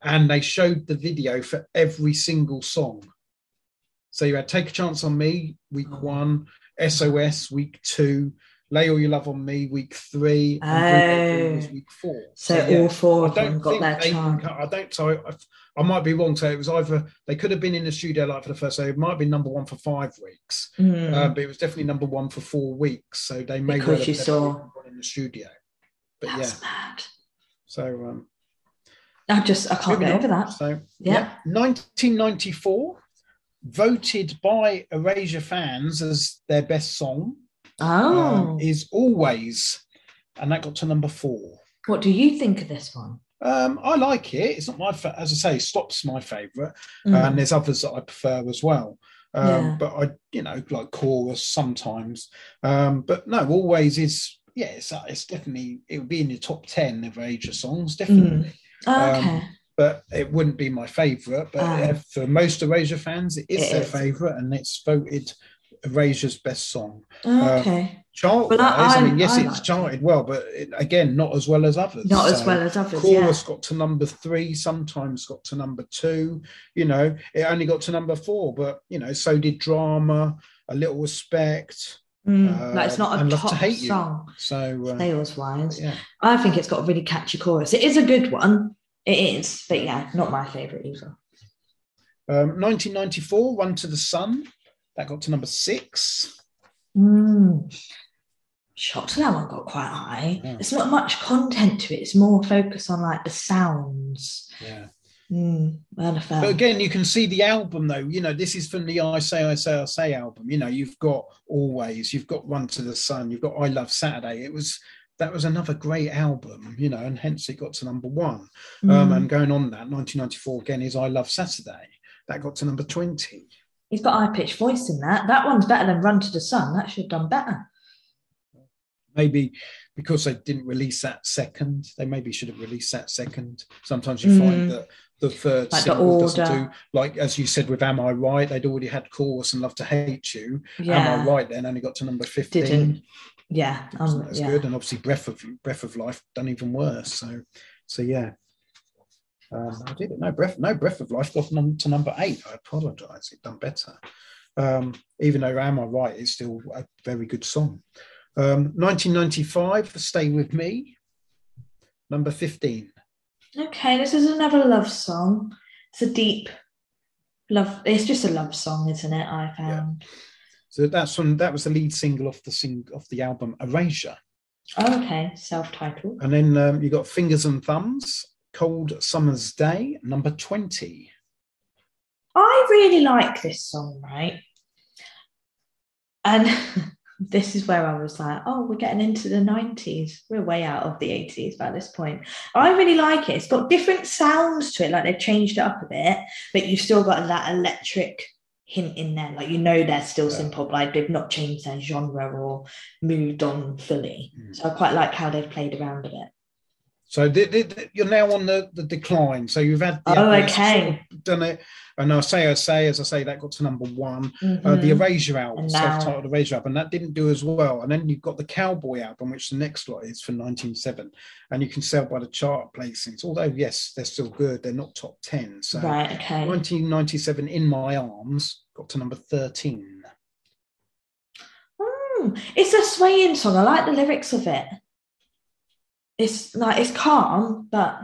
and they showed the video for every single song. So you had Take a Chance on Me, week Oh. one, SOS, week two, Lay All Your Love on Me, week three, and Oh. was week four. So, yeah. all four I of them don't got they chance. I don't. So I, I might be wrong. So it was either they could have been in the studio like for the first. So it might have been number one for five weeks, Mm. uh, but it was definitely number one for four weeks. So they may Because well have you saw- one in the studio. But That's yeah, mad. so um, I just I can't moving get over that. So Yeah. 1994, voted by Erasure fans as their best song Oh, um, is Always, and that got to number four. what do you think of this one? Um, I like it. It's not my, fa- as I say, Stop's my favourite. Mm. and there's others that I prefer as well. Um, Yeah. But I, you know, like chorus sometimes. Um, but no, always is. Yeah, it's, uh, it's definitely it would be in the top ten of Erasure songs, definitely. Oh, okay. But it wouldn't be my favourite. But Ah. uh, for most Erasure fans, it is It their favourite, and it's voted Erasure's best song. Okay. Chart But I- I, mean, yes, I it's charted well, but it, again, not as well as others. Not as well as others. Chorus Yeah. got to number three, sometimes got to number two. You know, it only got to number four, but you know, so did drama, a little respect. Mm, like it's uh, not a Love to top Hate You. song So uh, sales wise. yeah, I think it's got a really catchy chorus. It is a good one. It is, but yeah, not my favorite either. um, 1994, Run to the Sun, that got to number six. Mm. Shocked that one got quite high. Yeah. It's not much content to it. It's more focus on like the sounds. Yeah. Mm. But again, you can see the album though. You know, this is from the I Say, I Say, I Say album. You know, you've got Always, you've got Run to the Sun, you've got I Love Saturday. It was that was another great album, you know, and hence it got to number one. Um, Mm. and going on that, 1994 again is I Love Saturday. That got to number 20. He's got high pitched voice in that. That one's better than Run to the Sun. That should have done better. Maybe because they didn't release that second, they maybe should have released that second. Sometimes you Mm. find that the third Like the single doesn't do like as you said with Am I Right? They'd already had chorus and Love to Hate You. Am I Right then only got to number 15. Didn't. Yeah. Um, as yeah. good. And obviously Breath of Breath of Life done even worse. So so yeah. Um, I did it. know Breath no Breath of Life got num- to number eight. I apologize, it done better. Um, even though Am I Right is still a very good song. Um, 1995, Stay With Me, number 15. Okay, this is another love song. It's a deep love. It's just a love song, isn't it? I found. So that's from that was the lead single off the sing off the album Erasure. Oh, okay, self-titled. And then um, you got Fingers and Thumbs, Cold Summer's Day, number 20. I really like this song, right? And this is where I was like, oh, we're getting into the 90s. We're way out of the 80s by this point. I really like it. It's got different sounds to it, like they've changed it up a bit, but you've still got that electric hint in there. Like you know they're still Yeah. synth pop, like they've not changed their genre or moved on fully. Mm. So I quite like how they've played around a bit. So you're now on the, the decline. So you've had the Oh, okay. sort of done it. And I say, I say, as I say, that got to number one. Uh, Mhm. the Erasure album, And self-titled Erasure album, that didn't do as well. And then you've got the Cowboy album, which the next lot is for 1907, and you can sell by the chart placings. Although yes, they're still good, they're not top ten. So right, okay. 1997, In My Arms got to number 13. Hmm, It's a swaying song. I like the lyrics of it. It's like it's calm, but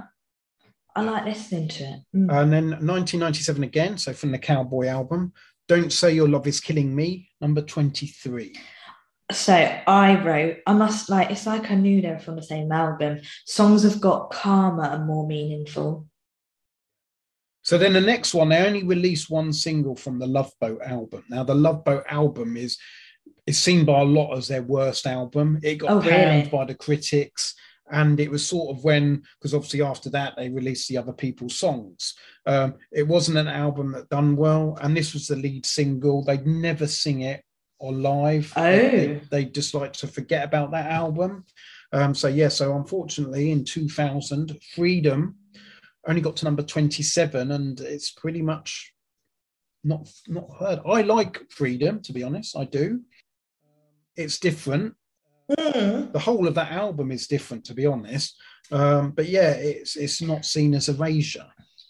I like listening to it. Mm. And then 1997 again, so from the Cowboy album, Don't Say Your Love Is Killing Me, number 23. So I wrote, I must like, it's like I knew they were from the same album. Songs have got calmer and more meaningful. So then the next one, they only released one single from the Love Boat album. Now the Love Boat album is is seen by a lot as their worst album. It got Oh, panned really? by the critics, and it was sort of when because obviously after that they released the other people's songs. Um, it wasn't an album that done well, and this was the lead single. They'd never sing it or live. Oh. They, they just like to forget about that album. Um, so yeah, so unfortunately in 2000, Freedom only got to number 27 and it's pretty much not not heard i like freedom to be honest i do it's different Mm. the whole of that album is different to be honest um but yeah it's it's not seen as erasure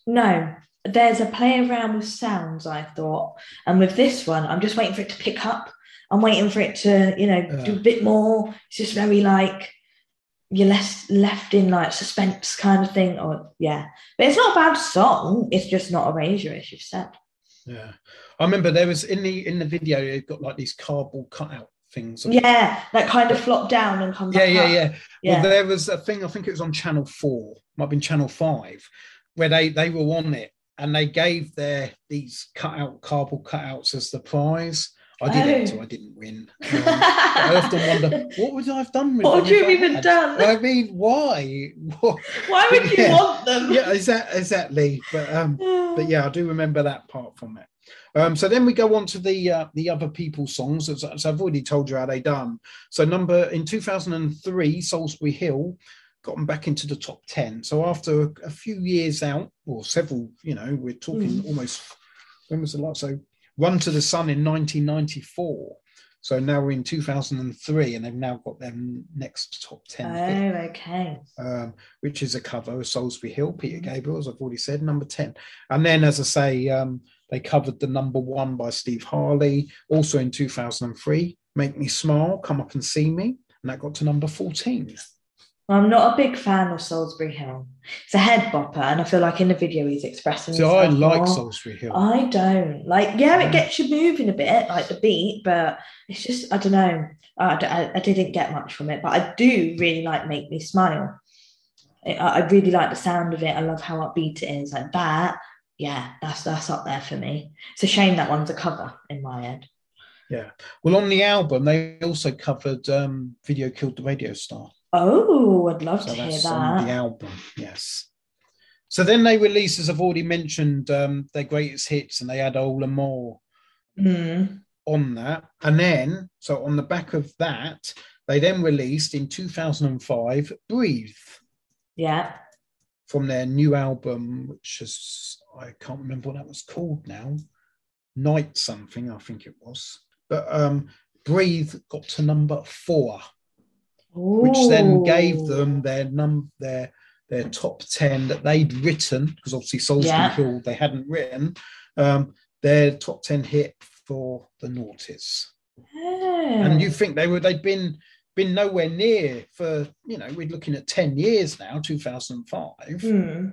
No, there's a play around with sounds, I thought. And with this one, I'm just waiting for it to pick up. I'm waiting for it to, you know, do a bit more. It's just very like you're less left in like suspense kind of thing. Or yeah. But it's not a bad song. It's just not erasure, as you've said. yeah i remember there was in the in the video it got like these cardboard cutout things Yeah, that kind of flop down and come yeah yeah yeah Yeah. Well, there was a thing. I think it was on Channel Four, might have been Channel Five, where they they were on it and they gave their these cut out cardboard cutouts as the prize. I did Oh. it, so I didn't win. Um, I often wonder what would I have done with What would you have even done? I mean, why? Why would you Yeah. want them? Yeah. Exactly. But um, but yeah, I do remember that part from it. Um, so then we go on to the uh, the other people's songs. As, as I've already told you how they done. So number in 2003, Solsbury Hill got them back into the top 10. So after a, a few years out, or several, you know, we're talking almost when was the last? So Run to the Sun in 1994. So now we're in 2003, and they've now got their next top 10, Oh, okay. um, which is a cover of Solsbury Hill, Peter Gabriel, as I've already said, number 10. And then, as I say, um, they covered the number one by Steve Harley, also in 2003, Make Me Smile, Come Up and See Me, and that got to number 14. Well, I'm not a big fan of Solsbury Hill. It's a head bopper, and I feel like in the video he's expressing. So I like more. Solsbury Hill. I don't like. Yeah, it mm. gets you moving a bit, like the beat, but it's just I don't know. I, I, I didn't get much from it, but I do really like Make Me Smile. I, I really like the sound of it. I love how upbeat it is. Like that, yeah, that's that's up there for me. It's a shame that one's a cover in my head. Yeah. Well, on the album, they also covered um, Video Killed the Radio Star. Oh, I'd love So to hear that. on the album, yes. So then they released, as I've already mentioned, um, their greatest hits, and they had Ola More Mm, on that. And then, so on the back of that, they then released in 2005 Breathe yeah. from their new album, which is, I can't remember what that was called now. Night something, I think it was. But um, Breathe got to number four. which then gave them their num their their top 10 that they'd written because obviously Solsbury Yeah. Hill they hadn't written um, their top 10 hit for the noughties and Oh. you think they were they'd been been nowhere near for you know we're looking at 10 years now 2005 Hmm.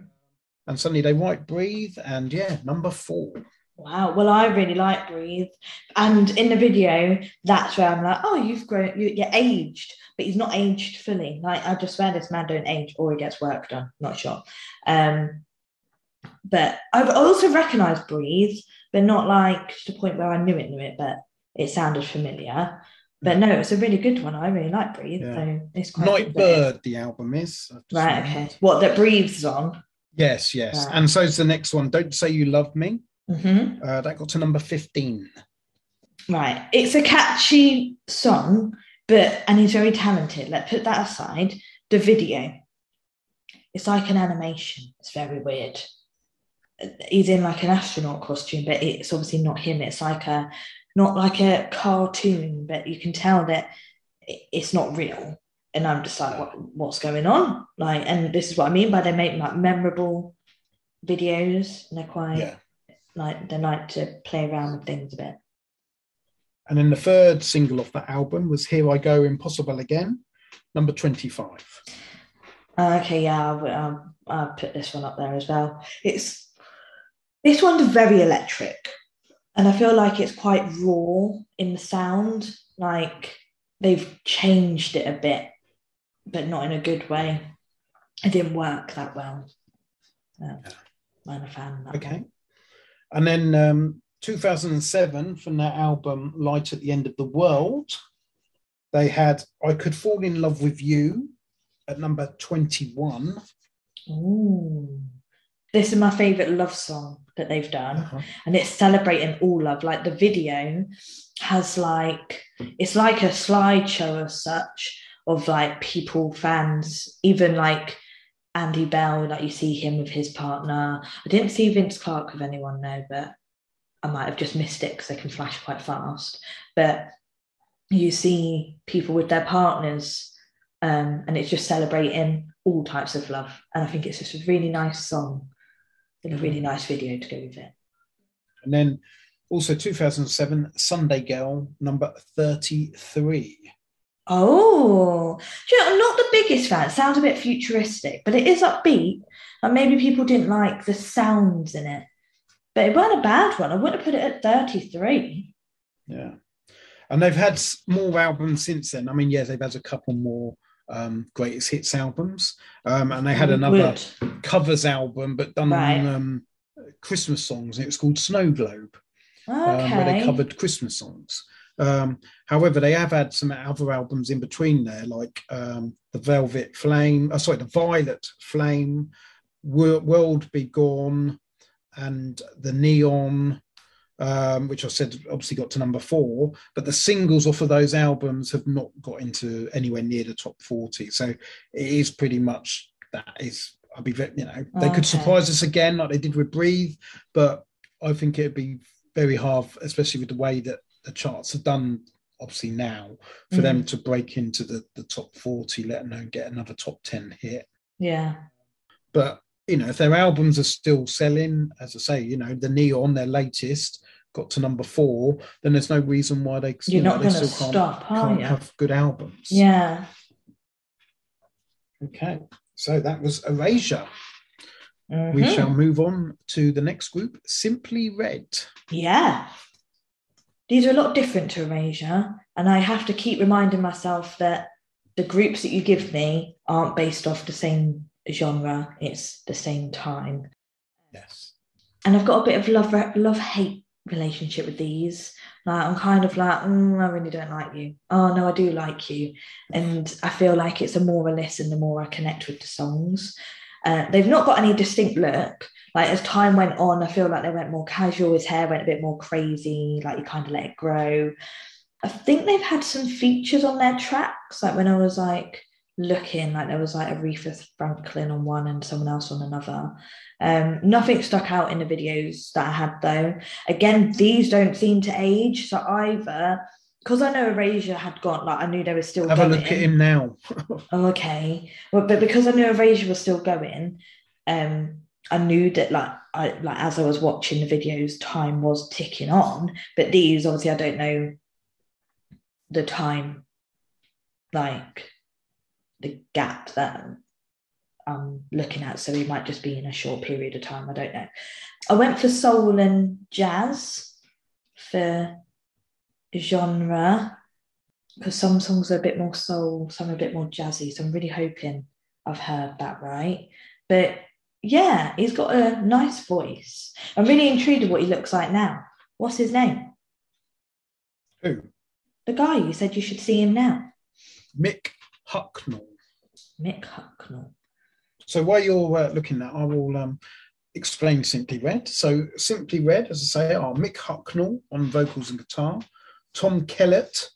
And suddenly they write breathe and yeah number four Wow. Well, I really like Breathe. And in the video, that's where I'm like, oh, you've grown, you, you're aged, but he's not aged fully. Like, I just swear this man don't age or he gets work done. Not sure. Um, but I've also recognized Breathe, but not like to the point where I knew it, knew it, but it sounded familiar. But no, it's a really good one. I really like Breathe. Yeah. So it's quite night good that it- bird the album is Right. Okay. What that breathes on. Yes yes Right. and so's the next one don't say you love me hmm uh, that got to number 15 Right. It's a catchy song, but and he's very talented. Let's put that aside. The video. It's like an animation. It's very weird. He's in like an astronaut costume, but it's obviously not him. It's like a not like a cartoon, but you can tell that it's not real. And I'm just like, what, what's going on? Like, and this is what I mean by they make like memorable videos, and they're quite yeah like they like to play around with things a bit. And then the third single off that album was Here I Go Impossible Again, number 25. Uh, okay, yeah, I'll, I'll, I'll put this one up there as well. It's this one's very electric, and I feel like it's quite raw in the sound. Like they've changed it a bit, but not in a good way. It didn't work that well. No, I'm a fan of that Okay. one. And then um, 2007, from their album Light at the End of the World, they had I Could Fall in Love with You at number 21. Ooh. This is my favorite love song that they've done. Uh-huh. and it's celebrating all love. Like the video has like it's like a slideshow as such of like people, fans, even like Andy Bell, like you see him with his partner. I didn't see Vince Clarke with anyone though, but I might have just missed it because they can flash quite fast. But you see people with their partners, um, and it's just celebrating all types of love. And I think it's just a really nice song and a really nice video to go with it. And then also 2007, Sunday Girl, number 33. Oh, do you know, I'm not the biggest fan. It sounds a bit futuristic, but it is upbeat. And maybe people didn't like the sounds in it, but it wasn't a bad one. I wouldn't have put it at 33. Yeah. And they've had more albums since then. I mean, yeah, they've had a couple more um, greatest hits albums. Um, and they had another Would. covers album, but done Right. um, Christmas songs. It was called Snow Globe, um, where they covered Christmas songs. Um, however, they have had some other albums in between there, like um, the Velvet Flame, oh, sorry, the Violet Flame, World Be Gone, and the Neon, um, which I said obviously got to number four. But the singles off of those albums have not got into anywhere near the top forty. So it is pretty much that is. I'd be, you know, they Okay. could surprise us again like they did with Breathe, but I think it'd be very hard, especially with the way that the charts are done. Obviously now for them Mm. to break into the, the top 40, let alone get another top 10 hit. Yeah. But you know, if their albums are still selling, as I say, you know, the Neon, their latest, got to number four, then there's no reason why they you You're know, not they going to can't, stop, can't have good albums. Yeah. Okay. So that was Erasure. We Mhm. shall move on to the next group, Simply Red. Yeah. These are a lot different to Erasure. And I have to keep reminding myself that the groups that you give me aren't based off the same genre, it's the same time. Yes. And I've got a bit of love love hate relationship with these. Like I'm kind of like, mm, I really don't like you. Oh no, I do like you. And I feel like it's a more or less and the more I connect with the songs. Uh, they've not got any distinct look. Like as time went on, I feel like they went more casual. His hair went a bit more crazy. Like you kind of let it grow. I think they've had some features on their tracks. Like when I was like looking, like there was like Aretha Franklin on one and someone else on another. Um, nothing stuck out in the videos that I had though. Again, these don't seem to age. So either because I know Erasure had gone, like I knew they were still going. Have going. a look at him now. Oh, okay. Well, but because I knew Erasure was still going, um, I knew that like I like as I was watching the videos, time was ticking on. But these, obviously, I don't know the time, like the gap that I'm looking at. So we might just be in a short period of time. I don't know. I went for soul and jazz for genre because some songs are a bit more soul, some are a bit more jazzy. So I'm really hoping I've heard that right. But yeah, he's got a nice voice. I'm really intrigued with what he looks like now. What's his name? Who? The guy you said you should see him now. Mick Hucknall. Mick Hucknall. So while you're uh, looking at, I will um, explain Simply Red. So Simply Red, as I say, are Mick Hucknall on vocals and guitar, Tom Kellett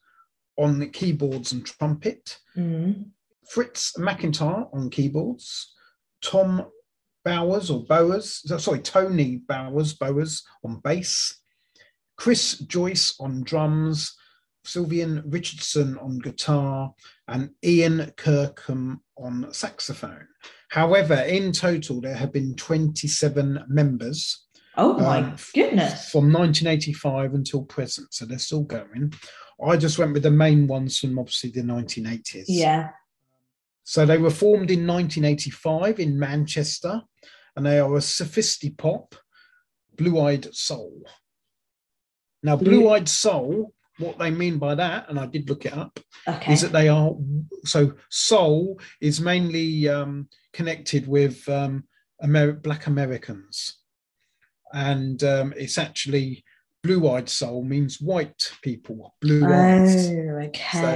on keyboards and trumpet, Mm. Fritz McIntyre on keyboards, Tom Bowers or Bowers, sorry, Tony Bowers, Bowers on bass, Chris Joyce on drums, Sylvan Richardson on guitar, and Ian Kirkham on saxophone. However, in total, there have been 27 members Oh my Um, goodness. from 1985 until present, so they're still going. I just went with the main ones from obviously the 1980s. Yeah. So they were formed in 1985 in Manchester, and they are a sophistipop, blue-eyed soul. Now, Blue- blue-eyed soul, what they mean by that, and I did look it up, Okay. is that they are so soul is mainly um, connected with um, Amer- Black Americans, and um, it's actually blue-eyed soul means white people, blue eyes. Oh,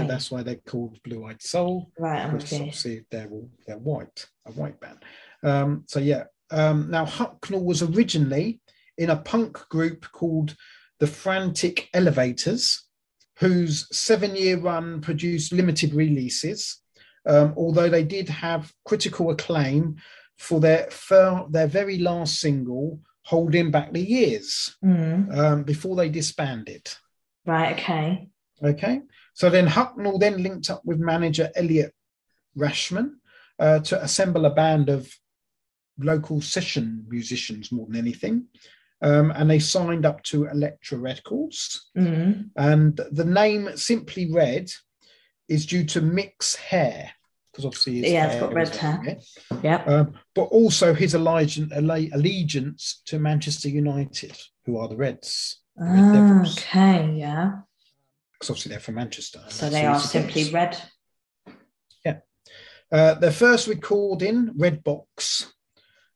So that's why they're called blue-eyed soul right, because with obviously they're all they're white, a white band. Um, so yeah. Um, now Hucknall was originally in a punk group called the Frantic Elevators, whose seven-year run produced limited releases. Um, although they did have critical acclaim for their fir- their very last single, "Holding Back the Years," Mm. um, before they disbanded. Right, okay. Okay. So then Hucknall then linked up with manager Elliot Rashman uh, to assemble a band of local session musicians more than anything. Um, and they signed up to Elektra Records. Mm. And the name Simply Red is due to Mick's hair, because obviously Yeah, it's got red hair. Yep. Um, but also his allegiance, allegiance to Manchester United, who are the Reds. the Red Ah, okay, yeah. Because obviously they're from Manchester. So they are simply red. Uh, their first recording, Red Box,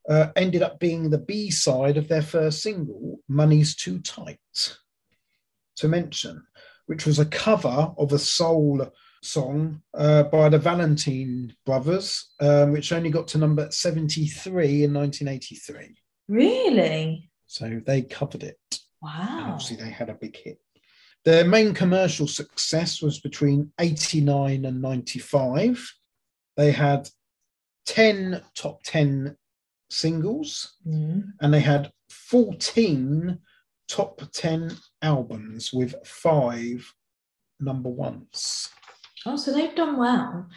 uh, ended up being the B side of their first single, Money's Too Tight, to mention, which was a cover of a soul song uh, by the Valentine Brothers, um, which only got to number 73 in 1983. Really? So they covered it. And Wow. obviously, they had a big hit. Their main commercial success was between 89 and 95. They had 10 top 10 singles Mm. and they had 14 top 10 albums with five number ones. Oh, so they've done well.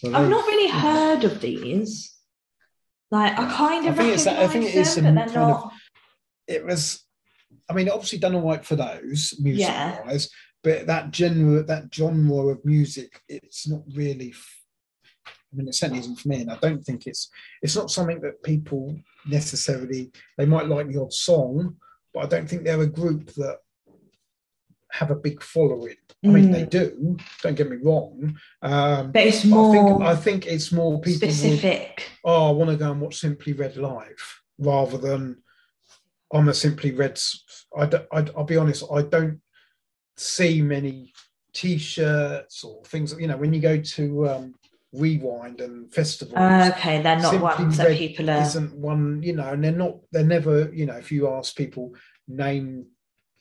So I've not really heard of these. Like I kind I of think it's I think it is them, but they're kind of- not. It was, I mean, obviously done all right for those music Yeah. wise, but that genre, that genre of music, it's not really. I mean, it certainly isn't for me, and I don't think it's it's not something that people necessarily they might like the odd song, but I don't think they're a group that have a big following. I mean, Mm. they do. Don't get me wrong. Um, But it's but I more think I think it's more people would specific. oh, I want to go and watch Simply Red live rather than I'm a Simply Red. s- I don't, I, will be honest, I don't see many t-shirts or things. You know, when you go to um, Rewind and festivals, Okay, they're not Simply ones that people are. isn't one. You know, and they're not. They're never. You know, if you ask people name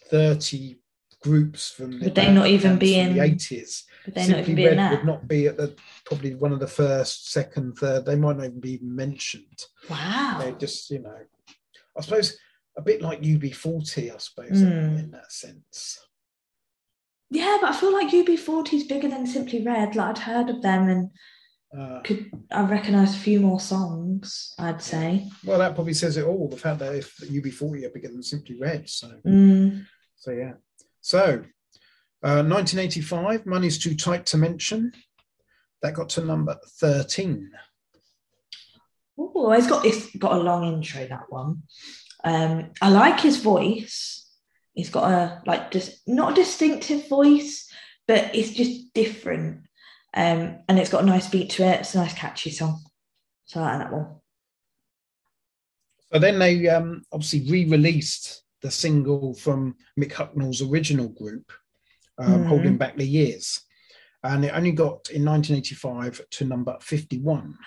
thirty groups from the Would they not even be from the eighties. Would they not even Simply be in Red would not be at the probably one of the first, second, third. They might not even be mentioned. Wow they just, you know, I suppose a bit like UB40, I suppose, Mm. in that sense. Yeah, but I feel like UB40 is bigger than Simply Red. Like I'd heard of them and Uh, could I recognise a few more songs. I'd say. well, that probably says it all. The fact that if UB40 are bigger than Simply Red, so Mm. so yeah. So, uh, 1985, Money's Too Tight to Mention. That got to number 13. Oh, it's got it's got a long intro. That one. Um, I like his voice. He's got a like just not a distinctive voice, but it's just different. Um, and it's got a nice beat to it. It's a nice catchy song. So I like that one. So then they um, obviously re-released the single from Mick Hucknall's original group, um, Mhm. Holding Back the Years. And it only got in 1985 to number 51.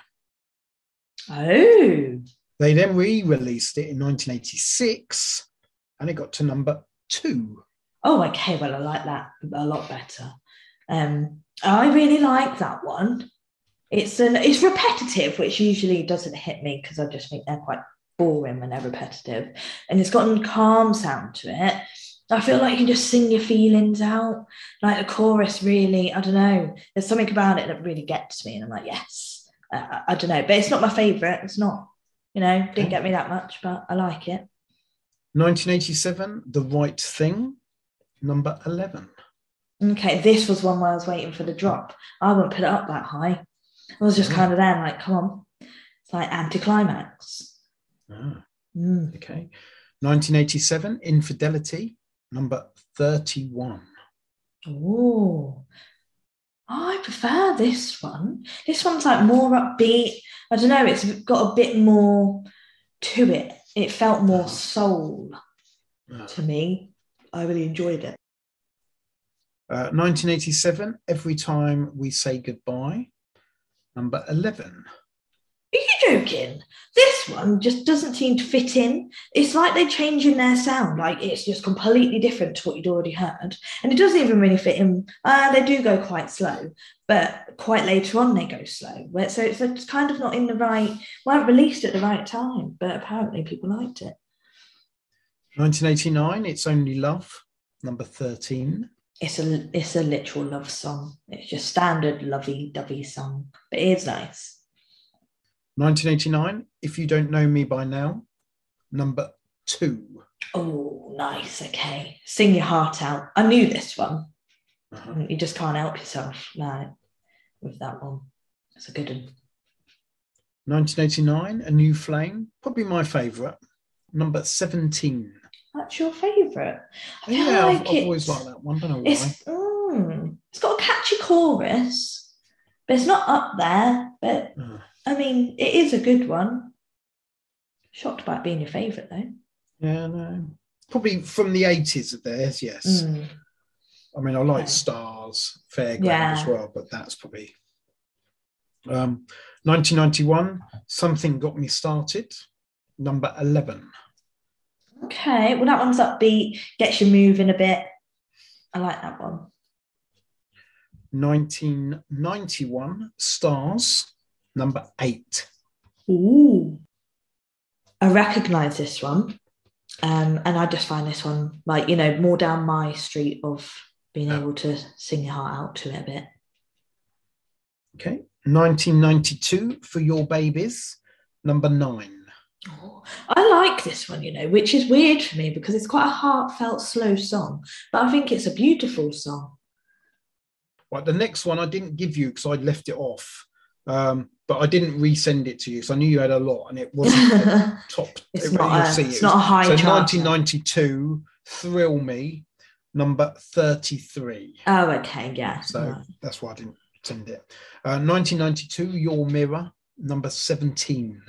Oh, They then re-released it in 1986 and it got to number two. oh, okay. Well, I like that a lot better. Um, I really like that one. It's an it's repetitive, which usually doesn't hit me because I just think they're quite boring when they're repetitive. And it's got a calm sound to it. I feel like you can just sing your feelings out. Like the chorus, really, I don't know. There's something about it that really gets me, and I'm like, yes. I, I, don't know, but it's not my favorite. It's not, you know, didn't get me that much, but I like it. 1987, The Right Thing, number 11. Okay, this was one where I was waiting for the drop. I wouldn't put it up that high. I was just mm. kind of there, like, come on. It's like anticlimax. Ah, Mm. okay. 1987, Infidelity, number 31. Oh, I prefer this one. This one's like more upbeat. I don't know, it's got a bit more to it. It felt more Uh-huh. soul Ah. to me. I really enjoyed it. Uh, 1987, Every Time We Say Goodbye, number 11. Joking? This one just doesn't seem to fit in. It's like they're changing their sound. Like it's just completely different to what you'd already heard. And it doesn't even really fit in. Uh, they do go quite slow, but quite later on they go slow. So it's, it's kind of not in the right, weren't released at the right time, but apparently people liked it. 1989, It's Only Love, number 13. It's a it's a literal love song. It's just standard lovey dovey song, but it is nice. 1989, If You Don't Know Me By Now, number 2. Oh, nice. Okay, sing your heart out. I knew this one. Uh-huh. You just can't help yourself no, with that one. It's a good one. 1989, A New Flame, probably my favourite, number 17. That's your favourite. I feel Yeah, I've, like I've always liked that one. don't know why. it's, mm, it's got a catchy chorus, but it's not up there. But Uh, I mean, it is a good one. Shocked by it being your favourite though. yeah, no. Probably from the 80s of theirs, yes. Mm. I mean, I like Okay. Stars, Fairground Yeah. as well, but that's probably. Um, 1991, Something Got Me Started, number 11. Okay, well that one's upbeat, gets you moving a bit. I like that one. 1991, Stars, number 8. Ooh. I recognise this one. Um, and I just find this one like you know more down my street of being able to sing your heart out to it a bit. Okay. 1992 for your babies, number nine. Oh, I like this one, you know, which is weird for me because it's quite a heartfelt, slow song, but I think it's a beautiful song. Right, the next one I didn't give you because I left it off, um, but I didn't resend it to you, so I knew you had a lot, and it wasn't top. it's it- not a, see it's it not a high So chart. 1992, Thrill Me, number 33. Oh, okay, yeah. So right. that's why I didn't send it. Uh, 1992, Your Mirror, number 17.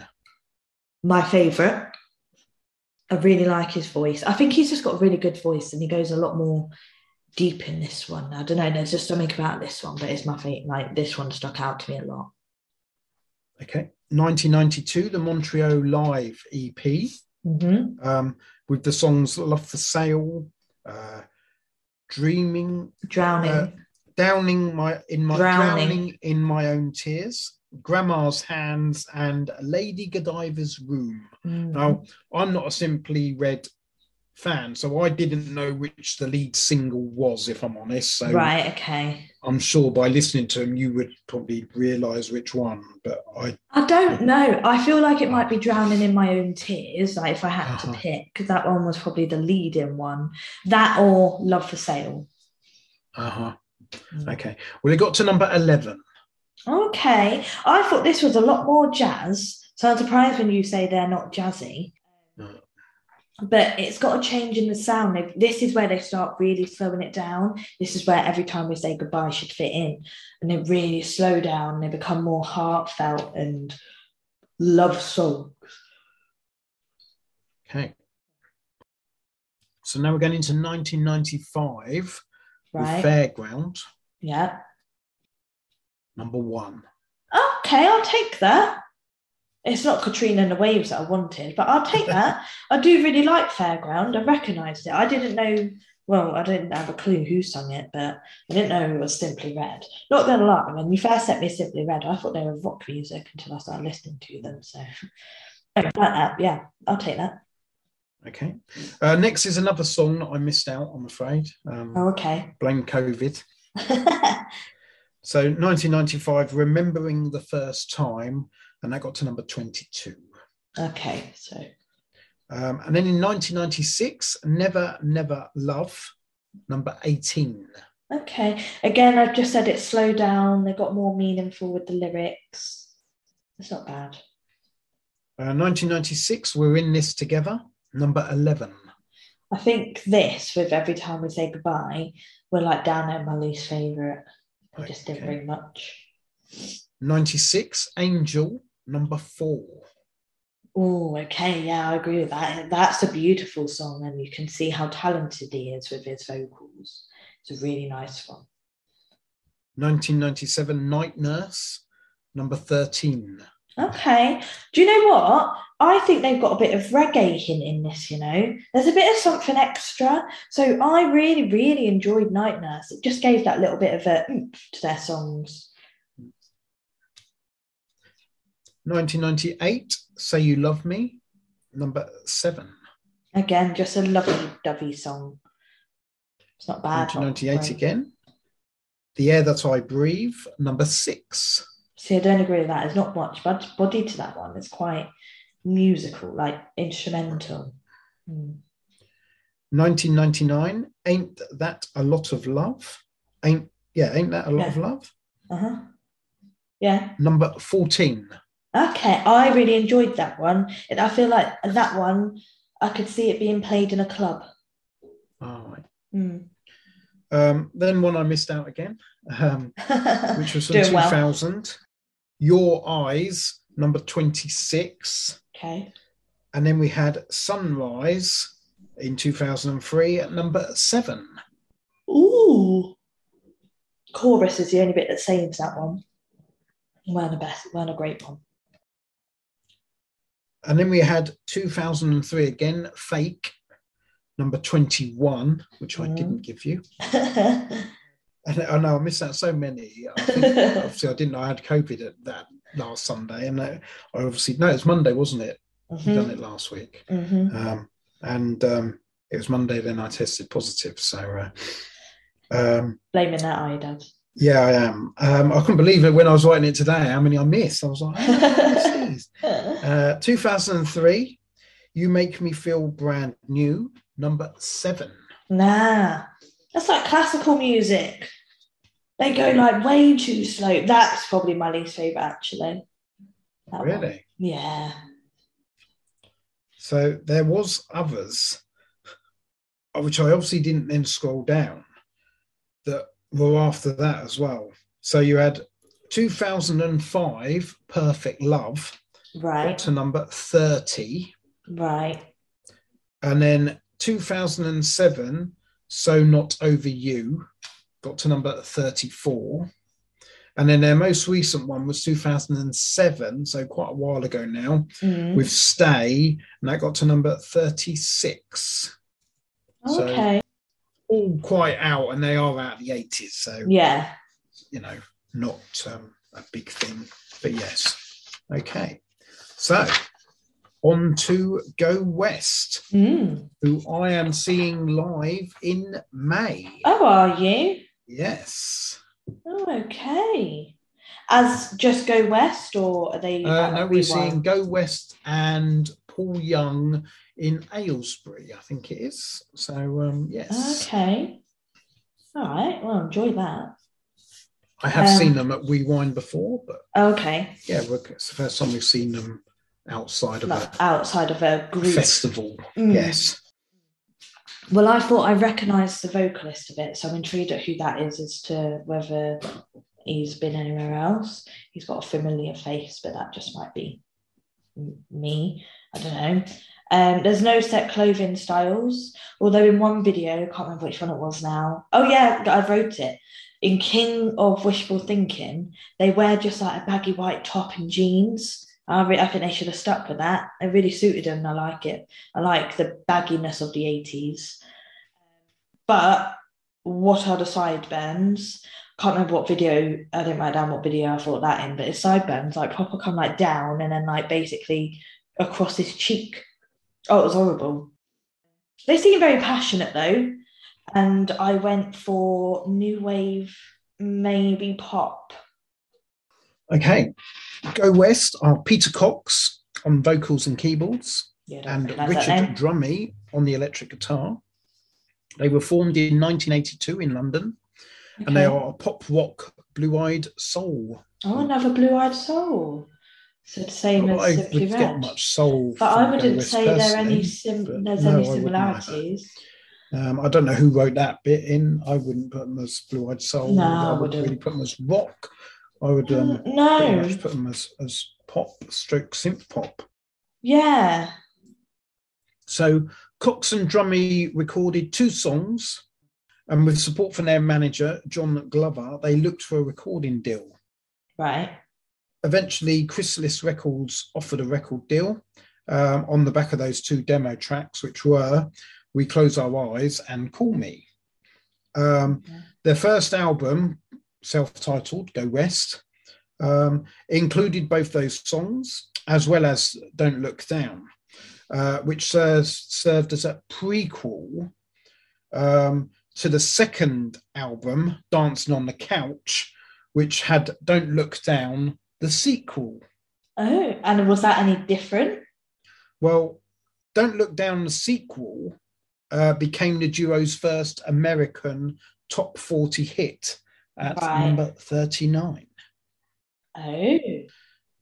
my favourite. I really like his voice. I think he's just got a really good voice and he goes a lot more deep in this one. I don't know, there's just something about this one, but it's my favorite. Like this one stuck out to me a lot. Okay. 1992, the Montreal Live EP. hmm um, with the songs Love for Sale, uh, Dreaming, Drowning. Uh, Downing my in my Drowning. drowning. in my own tears, Grandma's hands, and Lady Godiva's room. Mm. Now, I'm not a Simply Red fan, so I didn't know which the lead single was, if I'm honest. So right, okay. I'm sure by listening to them, you would probably realise which one. But I I don't know. I feel like it might be drowning in my own tears, like if I had Uh-huh. to pick, because that one was probably the leading one. That or Love for Sale. uh huh. Mm. Okay. Well, it got to number eleven. Okay. I thought this was a lot more jazz. So I'm surprised when you say they're not jazzy. No. But it's got a change in the sound. They- This is where they start really slowing it down. This is where every time we say goodbye should fit in. And they really slow down. They become more heartfelt and love songs. Okay. So now we're going into 1995 Right. with Fairground, Yeah. number one. Okay, I'll take that. It's not Katrina and the Waves that I wanted, but I'll take that. I do really like Fairground. I recognised it. I didn't know, well, I didn't have a clue who sung it, but I didn't know it was Simply Red. Not gonna lie, when you first sent me Simply Red, I thought they were rock music until I started listening to them. So, like that. Yeah, I'll take that. Okay. Uh, next is another song that I missed out, I'm afraid. Um, Oh, okay. Blame COVID. So 1995, Remembering the First Time, and that got to number 22. okay, so Um, and then in 1996, Never, Never Love, number 18. okay. Again, I've just said it slow down. They got more meaningful with the lyrics. It's not bad. Uh, 1996, We're in This Together, number 11. I think this, with every time we say goodbye, we're like down there my least favourite. I just didn't bring much. 96, Angel, number four. Oh, okay, yeah, I agree with that. That's a beautiful song, and you can see how talented he is with his vocals. It's a really nice one. 1997, Night Nurse, number 13. Okay. Do you know what? I think they've got a bit of reggae hint in this, you know. There's a bit of something extra. So I really, really enjoyed Night Nurse. It just gave that little bit of a oomph to their songs. 1998, Say You Love Me, number seven. Again, just a lovely dovey song. It's not bad. not 1998 great. again. The Air That I Breathe, number six. See, I don't agree with that. There's not much bod- body to that one. It's quite musical, like instrumental. Hmm. 1999, Ain't That a Lot of Love? Ain't, yeah, Ain't That a Lot Yeah. of Love? Uh-huh. Yeah. Number 14. Okay. I really enjoyed that one. And I feel like that one, I could see it being played in a club. All right. Hmm. Um, then one I missed out again, um, which was from Doing well. 2000. Your Eyes, number 26. Okay. And then we had Sunrise in 2003 at number seven. Ooh. Chorus is the only bit that saves that one. Weren't a best, weren't a great one. And then we had 2003 again, Fake, number 21, which I Mhm. didn't give you. And I know I missed out so many. I think, obviously, I didn't know I had COVID at that last Sunday. And I, I obviously, no, it was Monday, wasn't it? We done it last week. mhm. Um, and um, it was Monday. Then I tested positive. So, uh, um, Blaming that are you, Dad. yeah, I am. Um, I couldn't believe it when I was writing it today. How many I missed? I was like, "How did I miss these?" uh, 2003. You make me feel brand new. Number seven. Nah, that's like classical music. They go like way too slow. That's probably my least favorite, actually. That one. Really? Yeah. So there was others, uh, which I obviously didn't then scroll down, that were after that as well. So you had 2005 Perfect Love got Right. to number 30, Right. and then 2007 So Not Over You got to number 34. And then their most recent one was 2007, so quite a while ago now, Mm. with Stay, and that got to number 36. so- Okay. All quite out, and they are out of the 80s, so Yeah. you know, not um, a big thing. But yes, okay. So on to Go West, Mm. who I am seeing live in May. Oh, are you? Yes. Oh, okay. As just go west, or are they? Uh, no, we're seeing Go West and Paul Young in Aylesbury, I think it is. So um, yes, Okay. All right. Well, enjoy that. I have Um, seen them at Rewind before, but Okay. yeah, we're- it's the first time we've seen them outside of Like outside of a a group. festival. Mm. Yes. Well, I thought I recognised the vocalist of it, so I'm intrigued at who that is as to whether he's been anywhere else. He's got a familiar face, but that just might be me. I don't know. Um, there's no set clothing styles, although in one video, I can't remember which one it was now. Oh yeah, I wrote it. In King of Wishful Thinking, they wear just like a baggy white top and jeans. I, I think they should have stuck with that. It really suited them. I like it. I like the bagginess of the 80s. But what are the sideburns? Can't remember what video, I didn't write down what video I thought that in, but it's sideburns, like proper come like down and then like basically across his cheek. Oh, it was horrible. They seem very passionate though. And I went for new wave, maybe pop. Okay. Go West are Peter Cox on vocals and keyboards Yeah, and Richard. Drummie on the electric guitar. They were formed in 1982 in London and they are a pop rock blue eyed soul. Oh, another blue-eyed soul. So the same Not as that Simply Red. much soul. But I wouldn't say there any sim- there's no, any I similarities. Um, I don't know who wrote that bit in. I wouldn't put them as blue eyed soul. No, I would wouldn't. really put them as rock. I would um, Mm, no, put them as, as pop, stroke synth pop. yeah, So Cox and Drummie recorded two songs, and with support from their manager John Glover, they looked for a recording deal. right. Eventually, Chrysalis Records offered a record deal um, on the back of those two demo tracks, which were "We Close Our Eyes" and "Call Me." Um, their first album, self-titled "Go West," um, included both those songs as well as "Don't Look Down." uh, which serves, served as a prequel um, to the second album, Dancing on the Couch, which had Don't Look Down, the sequel. Oh, and was that any different? Well, Don't Look Down, the sequel, uh, became the duo's first American top 40 hit at Right. number 39. Oh,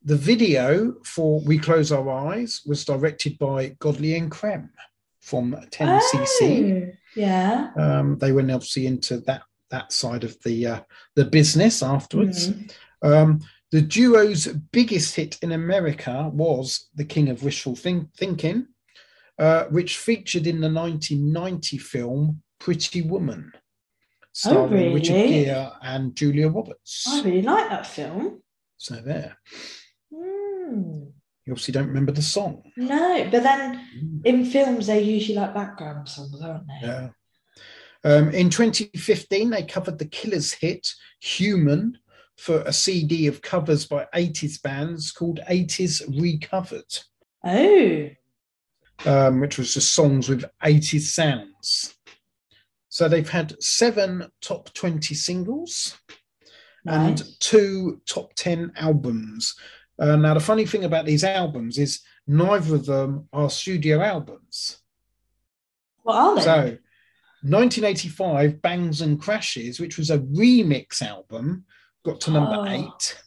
The video for We Close Our Eyes was directed by Godley and Creme from 10cc. Oh, yeah. Um, they went obviously into that that side of the uh, the business afterwards. Mhm. Um, the duo's biggest hit in America was "The King of Wishful Think- Thinking," uh, which featured in the 1990 film "Pretty Woman," starring Richard Oh, really? Gere and Julia Roberts. I really like that film. So there, Hmm. you obviously don't remember the song. No, but then in films they're usually like background songs, aren't they? Yeah. Um, in 2015, they covered the Killers hit Human for a CD of covers by 80s bands called 80s Recovered. Oh, um, which was just songs with 80 sounds. So they've had seven top 20 singles and two top 10 albums. Uh, now, the funny thing about these albums is neither of them are studio albums. What are they? So, 1985, Bangs and Crashes, which was a remix album, got to number Oh. eight.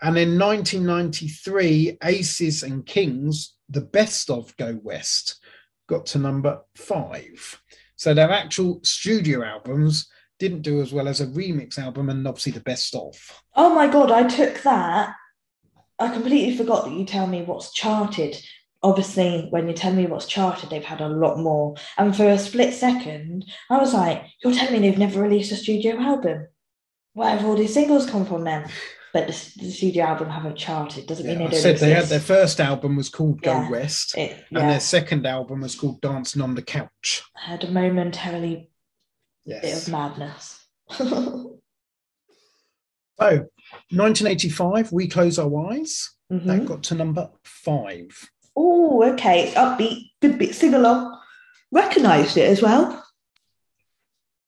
And in 1993, Aces and Kings, the best of Go West, got to number five. So their actual studio albums didn't do as well as a remix album and obviously the best of. Oh my god, I took that. I completely forgot that you tell me what's charted. Obviously, when you tell me what's charted, they've had a lot more. And for a split second, I was like, you're telling me they've never released a studio album? Where have all these singles come from then? But the, the studio album haven't charted. Doesn't mean Yeah, they don't said they had their first album was called Go Yeah. West, It, and their second album was called Dancing on the Couch. I had a momentarily bit of madness. So, 1985, We Close Our Eyes. That Mhm. got to number five. Oh, okay. Upbeat, good bit, sing along. Recognised it as well.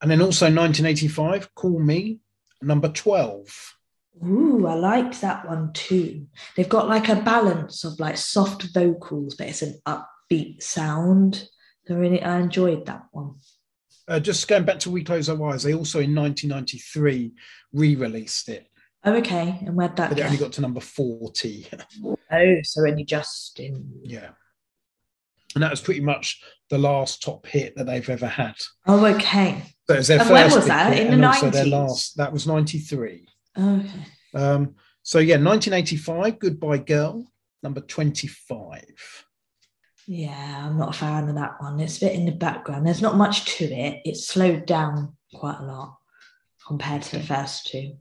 And then also 1985, Call Me, number 12. Ooh, I liked that one too. They've got like a balance of like soft vocals, but it's an upbeat sound. So really, I enjoyed that one. Uh, just going back to We Close Our Eyes, they also in 1993 re released it, Oh, okay. And where'd that but it only got to number 40. Oh, so only just in. yeah. And that was pretty much the last top hit that they've ever had. Oh, okay. So it was their And first when was that? hit In the also their last. That was 93. Okay. Um, so yeah, 1985, Goodbye Girl, number 25. Yeah, I'm not a fan of that one. It's a bit in the background. There's not much to it. It's slowed down quite a lot compared to the first two.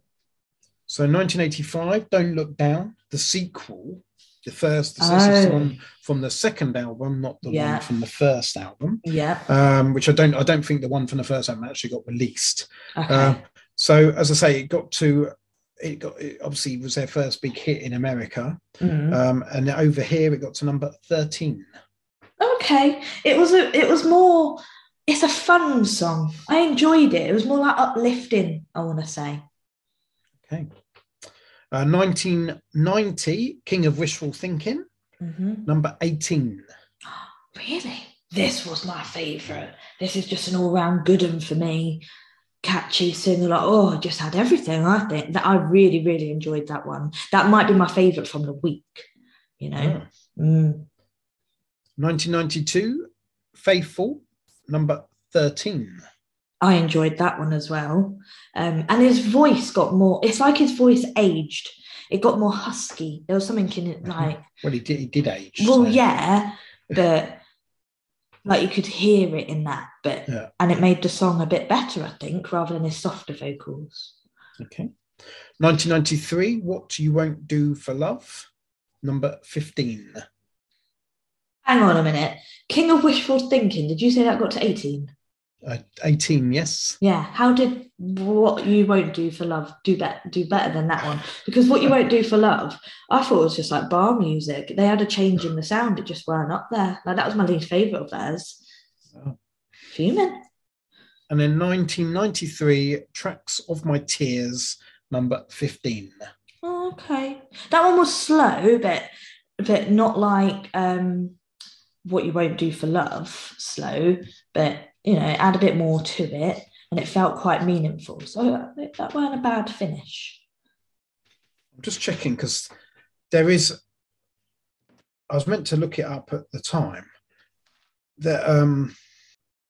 So 1985, Don't Look Down, the sequel, the first, this is the Oh. one from the second album, not the Yeah. one from the first album. Yeah. Um, which I don't, I don't think the one from the first album actually got released. Okay. Uh, so as I say, it got to, it got, it obviously was their first big hit in America, Mm. um, and over here it got to number 13. okay it was a it was more it's a fun song i enjoyed it it was more like uplifting i want to say Okay. Uh, 1990, King of Wishful Thinking, Mhm. number 18. really this was my favorite this is just an all-round good one for me catchy singer like oh I just had everything i think that i really really enjoyed that one that might be my favorite from the week you know Ah. Mm. 1992, Faithful, number 13. I enjoyed that one as well. Um, and his voice got more, it's like his voice aged. It got more husky. There was something in it like, Well, he did, he did age. well, so- yeah, but like you could hear it in that, but Yeah. and it made the song a bit better, I think, rather than his softer vocals. Okay. 1993, What You Won't Do for Love, number 15. Hang on a minute. King of Wishful Thinking, did you say that got to 18? Uh, 18, yes. Yeah. How did what you won't do for love do better do better than that one? Because what you won't do for love, I thought it was just like bar music. They had a change in the sound, it just weren't up there. Like that was my least favourite of theirs. Oh. Fuming. And then 1993, Tracks of My Tears, number 15. Oh, okay. That one was slow, but but not like um what you won't do for love, slow, but you know, add a bit more to it and it felt quite meaningful. So uh, that weren't a bad finish. I'm just checking because there is. I was meant to look it up at the time. That um,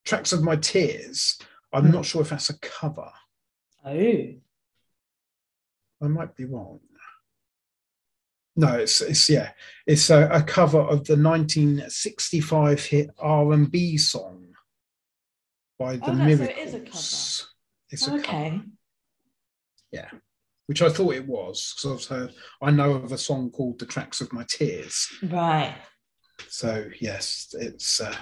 tracks of my tears. I'm Hmm. not sure if that's a cover. Oh. I might be wrong. No, it's it's yeah, it's a, a cover of the 1965 hit R&B song by the Oh, no, so it is a Miracles. It's a cover. Okay. Yeah. Which I thought it was because I've heard I know of a song called "The Tracks of My Tears." Right. So yes, it's uh,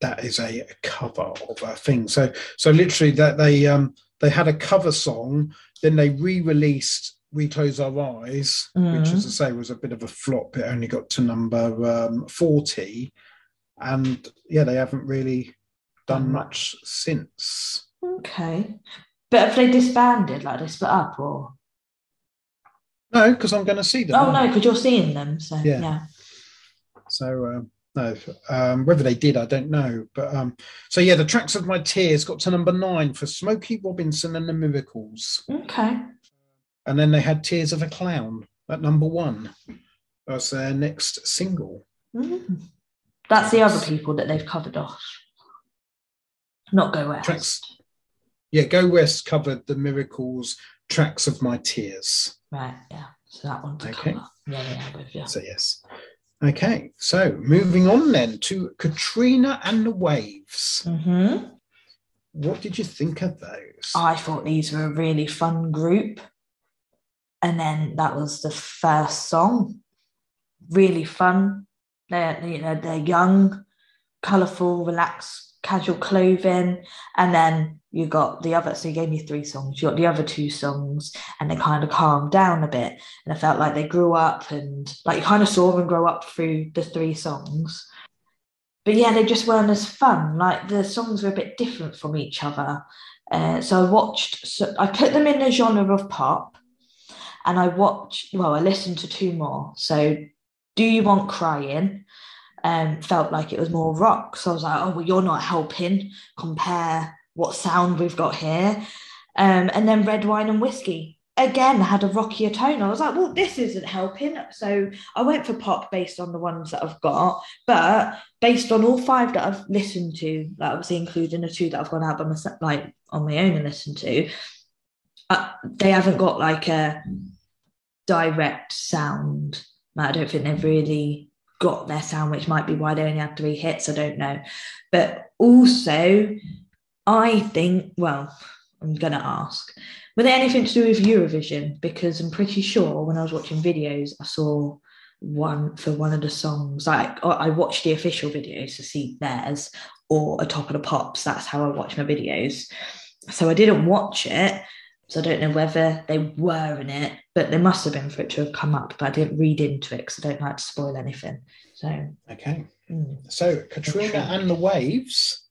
that is a cover of a thing. So so literally that they um they had a cover song, then they re-released "We Close Our Eyes," which, Mhm. as I say, was a bit of a flop. It only got to number um, forty, and yeah, they haven't really done much since. Okay. But have they disbanded, like they split up or? No, because I'm going to see them. Oh no, because you're seeing them. So Yeah. yeah. So um, no, um, whether they did, I don't know. But um, so yeah, the tracks of my tears got to number nine for Smokey Robinson and the Miracles, Okay. and then they had Tears of a Clown at number one. That's their next single. Mhm. That's the other people that they've covered off. Not Go West. Tracks. Yeah, Go West covered the Miracles, Tracks of My Tears. Right, yeah. So that one to Okay. cover. Yeah, yeah, with you. So yes. Okay, so moving on then to Katrina and the Waves. hmm What did you think of those? I thought these were a really fun group. And then that was the first song. Really fun. They're, you know, they're young, colourful, relaxed, casual clothing. And then you got the other, so you gave me three songs. You got the other two songs, and they kind of calmed down a bit. And I felt like they grew up and like you kind of saw them grow up through the three songs. But yeah, they just weren't as fun. Like the songs were a bit different from each other. Uh, so I watched, so I put them in the genre of pop and I watched, well, I listened to two more. So Do You Want Crying? Um, felt like it was more rock. So I was like, oh, well, you're not helping compare what sound we've got here. Um, and then Red Wine and Whiskey again had a rockier tone. I was like, well, this isn't helping. So I went for pop based on the ones that I've got, but based on all five that I've listened to, that obviously including the two that I've gone out by myself, like on my own and listened to, uh, they haven't got like a direct sound. Like, I don't think they've really got their sound, which might be why they only had three hits. I don't know. But also, I think, well, I'm going to ask, were there anything to do with Eurovision? Because I'm pretty sure when I was watching videos, I saw one for one of the songs. Like I watched the official videos to see theirs or a top of the pops. That's how I watch my videos. So I didn't watch it. So I don't know whether they were in it, but they must have been for it to have come up. But I didn't read into it because I don't like to spoil anything. So Okay. mm, So Katrina Katrina. and the Waves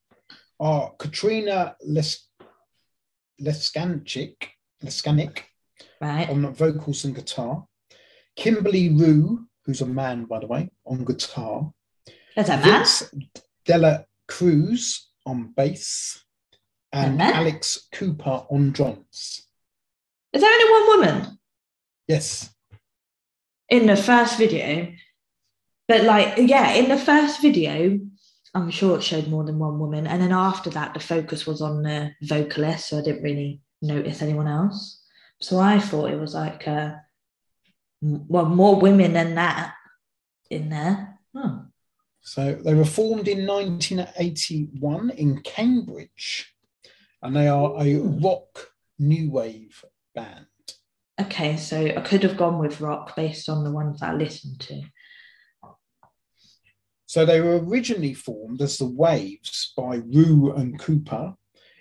are Katrina Les Leskanchik, Leskanik right. on vocals and guitar. Kimberley Rew, who's a man, by the way, on guitar. That's a man. Della Cruz on bass. And man. Alex Cooper on drums. Is there only one woman Yes. in the first video? But like, yeah, in the first video, I'm sure it showed more than one woman. And then after that, the focus was on the vocalist. So I didn't really notice anyone else. So I thought it was like, uh, well, more women than that in there. Oh, So they were formed in 1981 in Cambridge, and they are a rock new wave band. okay. So I could have gone with rock based on the ones that I listened to. So they were originally formed as the Waves by Rew and Cooper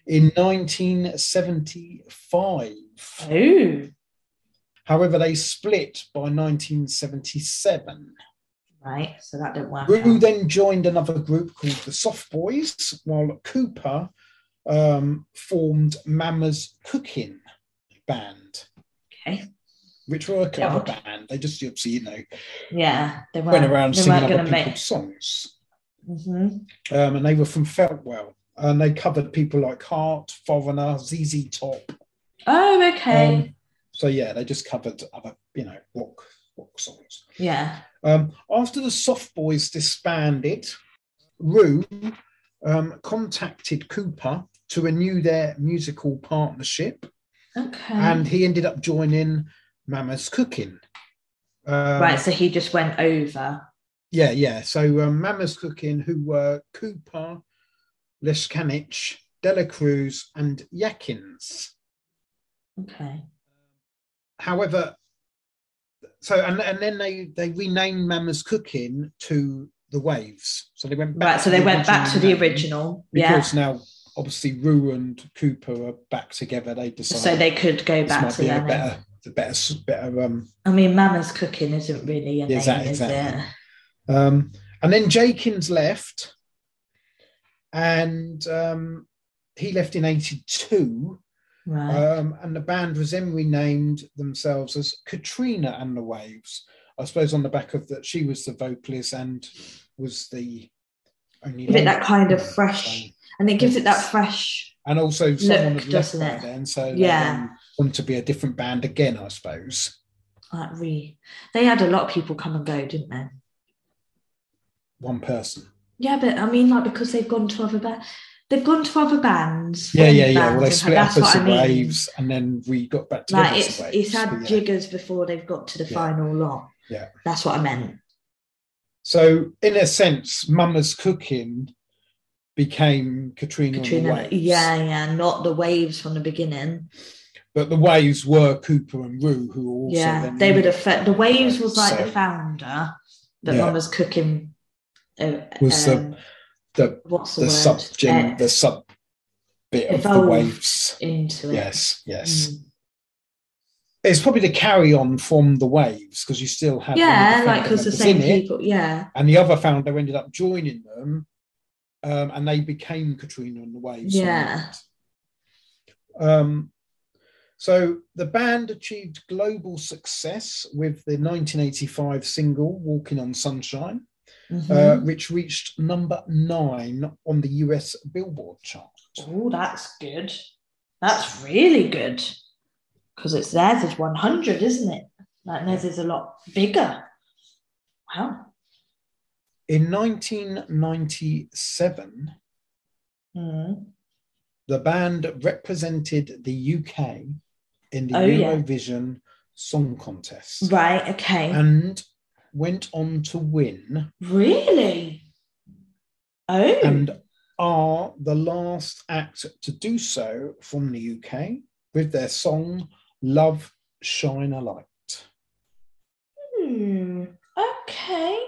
in 1975. Oh, However, they split by 1977. right. So that didn't work. Rew out. then joined another group called the Soft Boys, while Cooper um, formed Mama's Cooking Band, Okay. which were a cover Yeah. band. They just you know, Yeah. They went around they singing other people's make. songs. Mhm. Um, and they were from Feltwell. And they covered people like Heart, Foreigner, ZZ Top. Oh, okay. Um, so yeah, they just covered other, you know, rock rock songs. yeah. Um, after the Soft Boys disbanded, Rew um, contacted Cooper to renew their musical partnership, Okay. and he ended up joining Mama's Cooking. Um, right. So he just went over. Yeah, yeah. So um, Mama's Cooking, who were Cooper, Leskanich, Dela Cruz, and Yakins. Okay. However, so and, and then they they renamed Mama's Cooking to the Waves. So they went back Right. So to they the went back to the original. Yeah. because now obviously Rew and Cooper are back together. They decided So they could go back to their better, the better, better. Um, I mean, Mama's cooking isn't really a name, Exactly, is exactly. it? um, And then Jakins left, and um, he left in '82. Right. Um, and the band was then renamed themselves as Katrina and the Waves. I suppose on the back of that, she was the vocalist and was the only. Give it that kind of fresh- and it gives it that fresh. and also someone Look, had left by it? then, so Yeah. Um, they then to be a different band again, I suppose. Like re, they had a lot of people come and go, didn't they? One person. Yeah, but I mean, like because they've gone to other bands, they've gone to other bands. Yeah, yeah, yeah. Well, they split up as what the I mean. Waves, and then we got back together. Like it's the it's had yeah. jiggers before they've got to the Yeah. final lot. Yeah. That's what I meant. So, in a sense, Mama's Cooking became Katrina, and the Katrina, Waves. yeah, yeah, not the waves from the beginning. But the Waves were Cooper and Rew, who also yeah, they would have. Fe- the waves was like So- the founder, but Yeah. Mama's cooking. Uh, Was the- um, the what's the, the word? sub Uh, the sub bit of the Waves. into it. Yes, yes. Mm. It's probably the carry on from the Waves because you still of Yeah, like because the same in it, people. Yeah, and the other founder ended up joining them, um, and they became Katrina and the Waves. Yeah. Um, so the band achieved global success with the 1985 single "Walking on Sunshine," Mhm. uh, which reached number nine on the US Billboard chart. Oh, that's good. That's really good. Because it's theirs is 100, isn't it? Like theirs is a lot bigger. Wow. In 1997, Mm. the band represented the UK in the Oh, yeah. Eurovision Song Contest Right, okay. and went on to win really? Oh, and are the last act to do so from the UK with their song Love Shine a Light. hmm. okay.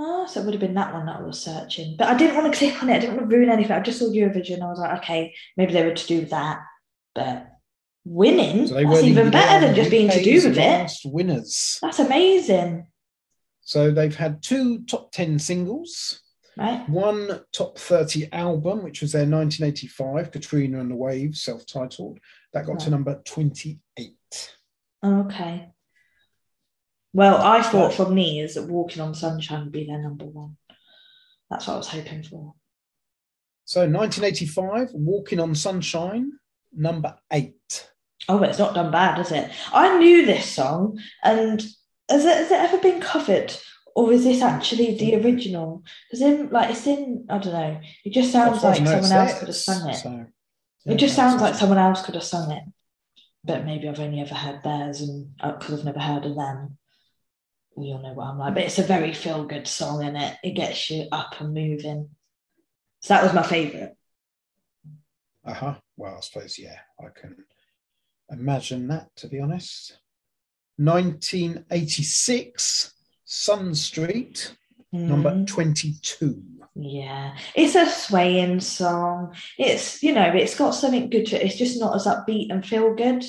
Oh, so it would have been that one that I was searching. But I didn't want to click on it. I didn't want to ruin anything. I just saw Eurovision. I was like, okay, maybe they were to do with that. But winning, so that's even better than just being to do with it. winners. That's amazing. So they've had two top 10 singles. Right? one top 30 album, which was their 1985, Katrina and the Waves, self titled. That got to number 28. Okay. Well, I thought from is that Walking on Sunshine would be their number one. That's what I was hoping for. So 1985, Walking on Sunshine, number eight. Oh, it's not done bad, is it? I knew this song, and has it, has it ever been covered, or is this actually the original? Because in like it's in, I don't know. It just sounds As far as like someone else could have sung it. So, it just yeah, sounds like someone else could have sung it. But maybe I've only ever heard theirs, and because I've never heard of them. All know what I'm like, but it's a very feel good song, and it it gets you up and moving. So that was my favourite. Uh-huh. Well, I suppose, yeah, I can imagine that, to be honest. 1986, Sun Street, number Mm. 22. Yeah, it's a swaying song. It's you know, it's got something good to it. It's just not as upbeat and feel good,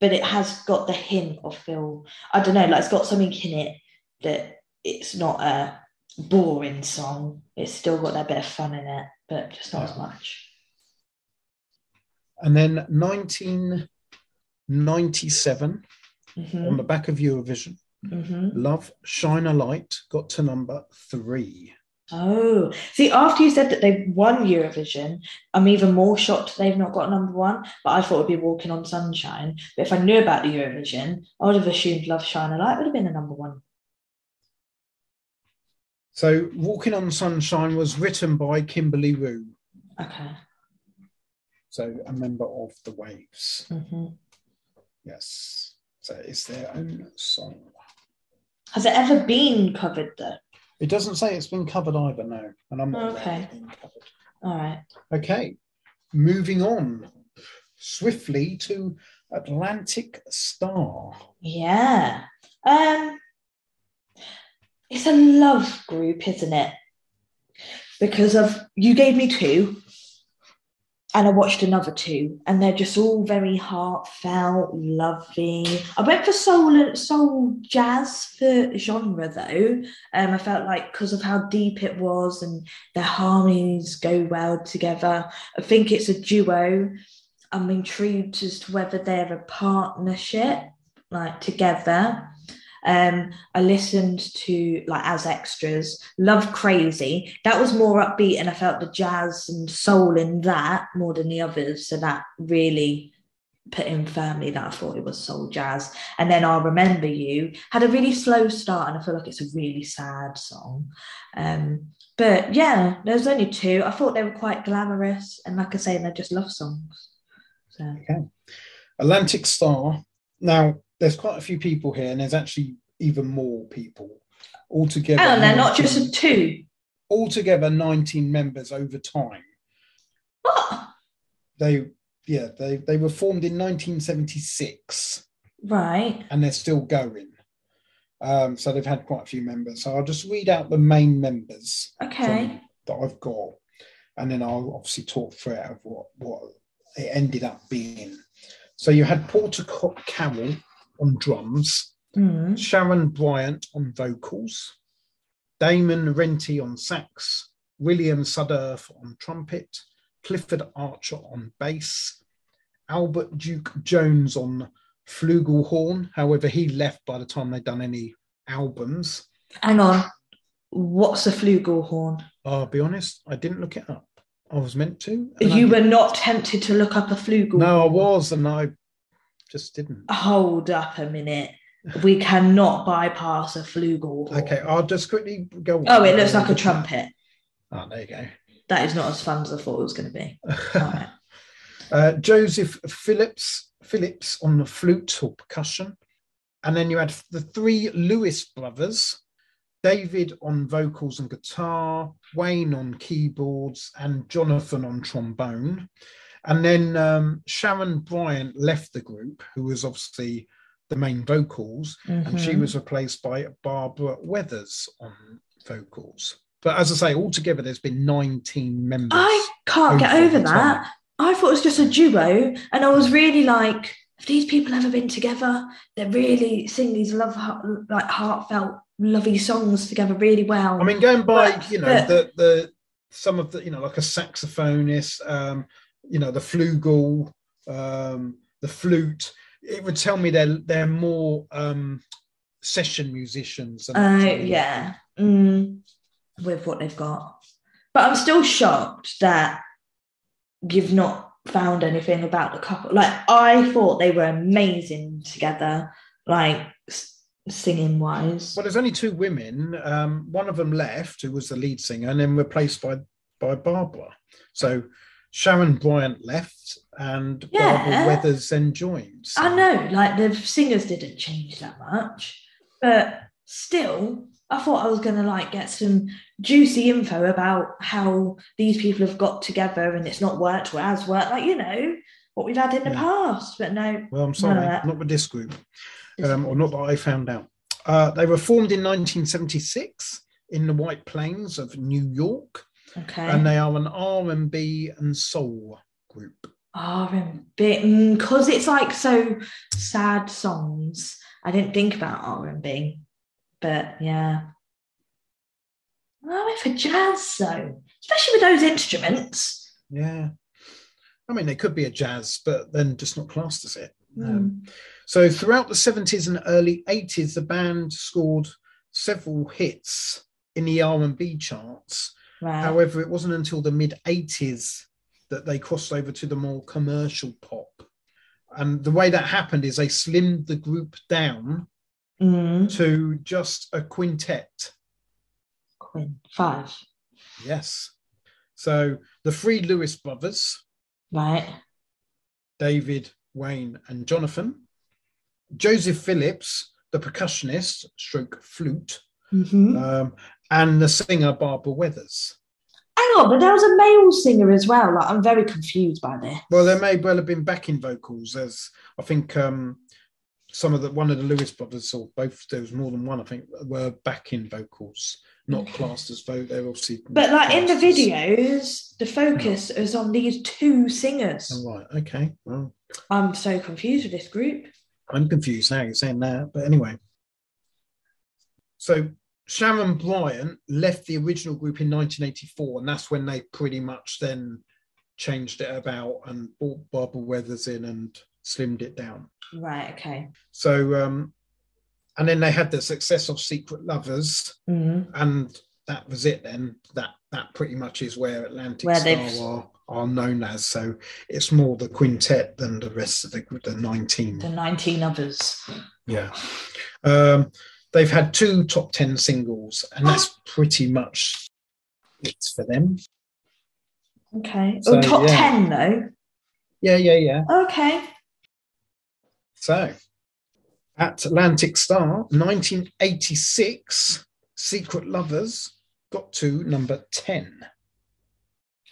but it has got the hint of feel. I don't know, like it's got something in it that it's not a boring song. It's still got that bit of fun in it, but just not as much. And then 1997, Mhm, on the back of Eurovision, mhm. Love Shine a Light got to number three. Oh, see, after you said that they've won Eurovision, I'm even more shocked they've not got number one. But I thought it'd be Walking on Sunshine. But if I knew about the Eurovision, I would have assumed Love Shine a Light would have been the number one. So, Walking on Sunshine was written by Kimberley Rew, Okay. so a member of the Waves. hmm Yes. So, it's their own song. Has it ever been covered though? It doesn't say it's been covered either, no. And I'm not Okay. it being covered. All right. Okay, moving on swiftly to Atlantic Starr. Yeah. Um, it's a love group, isn't it? Because of you gave me two. And I watched another two, and they're just all very heartfelt, lovely. I went for soul soul jazz for genre though. Um, I felt like because of how deep it was and their harmonies go well together. I think it's a duo. I'm intrigued as to whether they're a partnership, like together. Um, I listened to like as extras, Love Crazy. That was more upbeat, and I felt the jazz and soul in that more than the others. So that really put in firmly that I thought it was soul jazz. And then I'll Remember You had a really slow start, and I feel like it's a really sad song. Um, but yeah, there's only two. I thought they were quite glamorous, and like I say, they're just love songs. So Okay. Atlantic Starr. Now, there's quite a few people here, and there's actually even more people altogether. and they're not just two. altogether 19 members over time. What? They, yeah, they they were formed in 1976, Right. and they're still going. Um, so they've had quite a few members. So I'll just read out the main members Okay. that I've got, and then I'll obviously talk through it of what what it ended up being. So you had Porter Carroll on drums, Mm. Sharon Bryant on vocals, Damon Rentie on sax, William Sudderth on trumpet, Clifford Archer on bass, Albert Duke Jones on flugelhorn. However, he left by the time they'd done any albums. Hang on. What's a flugelhorn? I'll be honest, I didn't look it up. I was meant to. You were didn't. tempted to look up a flugel. No, I was, and I just didn't. Hold up a minute. We cannot bypass a flugel. Okay, I'll just quickly go. Oh, it looks like a trumpet. Oh, there you go. That is not as fun as I thought it was going to be. All right. Uh, Joseph Phillips Phillips on the flute or percussion, and then you had the three Lewis brothers, David on vocals and guitar, Wayne on keyboards, and Jonathan on trombone. And then um, Sharon Bryant left the group, who was obviously the main vocals, and she Mhm. was replaced by Barbara Weathers on vocals. But as I say, altogether, there's been 19 members. I can't get over over that. time. I thought it was just a duo, and I was really like, have these people ever been together? They really sing these love, like heartfelt, lovey songs together really well. I mean, going by But- you know but- the the some of the you know like a saxophonist, um, you know the flugel, um, the flute. It would tell me they're they're more um, session musicians. than Uh, yeah, mm, with what they've got. But I'm still shocked that you've not found anything about the couple. Like, I thought they were amazing together, like singing wise. Well, there's only two women. Um, one of them left, who was the lead singer, and then replaced by by Barbara. So Sharon Bryant left, and Yeah. Barbara Weathers then joined. So- I know, like the singers didn't change that much, but still, I thought I was gonna like get some juicy info about how these people have got together and it's not worked or has worked, like you know what we've had in the Yeah. past. But no, Well, I'm sorry, not with this group. um, or not that I found out. Uh, they were formed in 1976 in the White Plains of New York, okay. and they are an R and B and soul group. R and B because it's like so sad songs. I didn't think about R and B, but yeah. I went for jazz though, especially with those instruments. Yeah, I mean they could be a jazz, but then just not classed as it. Um, Mm. so throughout the 70s and early 80s, the band scored several hits in the R and B charts. Right. However, it wasn't until the mid 80s that they crossed over to the more commercial pop. And the way that happened is they slimmed the group down Mm. to just a quintet. Quinn five. Yes. So the three Lewis brothers, Right. David, Wayne, and Jonathan, Joseph Phillips, the percussionist, stroke flute, hmm um, and the singer Barbara Weathers. Hang on, but there was a male singer as well. Like I'm very confused by this. Well, there may well have been backing vocals, as I think um, some of the one of the Lewis brothers, or both, there was more than one, I think, were backing vocals. not classed as folk. They're obviously. But like in the videos, the focus is on these two singers. Oh, right. Okay. Well, I'm so confused with this group. I'm confused now you're saying that. But anyway. So Sharon Bryant left the original group in 1984, and that's when they pretty much then changed it about and brought Barbara Weathers in and slimmed it down. Right, okay. So, um, and then they had the success of Secret Lovers, Mhm. and that was it. Then that that pretty much is where Atlantic Where Starr are, are known as. So it's more the quintet than the rest of the the 19. The 19 others. Yeah. Um, they've had two top 10 singles, and that's pretty much it for them. Okay. Oh, so, oh, top yeah. 10 though. Yeah, yeah, yeah. Okay. So, Atlantic Starr, 1986, Secret Lovers got to number 10.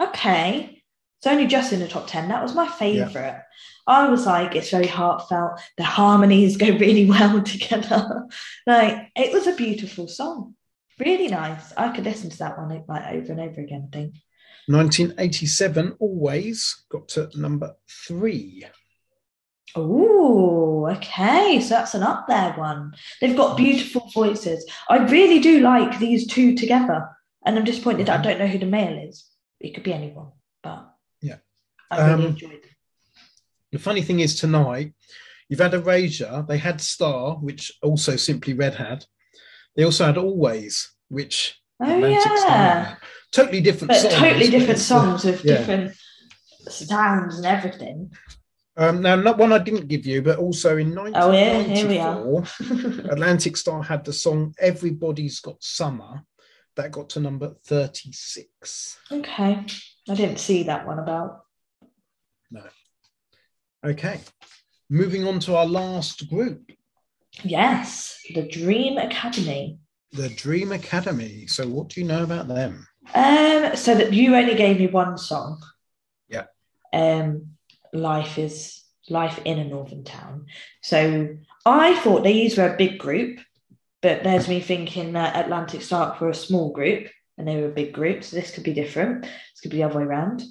Okay. It's only just in the top 10. That was my favourite. I was like, it's very heartfelt. The harmonies go really well together. like, it was a beautiful song. Really nice. I could listen to that one like over and over again, I think. 1987, Always got to number three. Oh, okay. So that's an up there one. They've got beautiful voices. I really do like these two together. And I'm disappointed that I mm-hmm. don't know who the male is. It could be anyone, Yeah. I really Um, enjoyed. The funny thing is, tonight, you've had Erasure, they had Star, which also Simply Red had. They also had Always, which Oh, Atlantic Starr yeah. had. Totally different But songs. totally different songs with yeah. different sounds and everything. Um, now, not one I didn't give you, but also in Oh, yeah, here we are. 1994, Atlantic Starr had the song Everybody's Got Summer. That got to number 36. okay. I didn't see that one about. Okay. Moving on to our last group, Yes, the Dream Academy. the Dream Academy. So, what do you know about them? Um, so that you only gave me one song. Yeah. Um, life is life in a northern town. So I thought these were a big group, but there's me thinking that Atlantic Starr were a small group and they were a big group. So this could be different. This could be the other way around.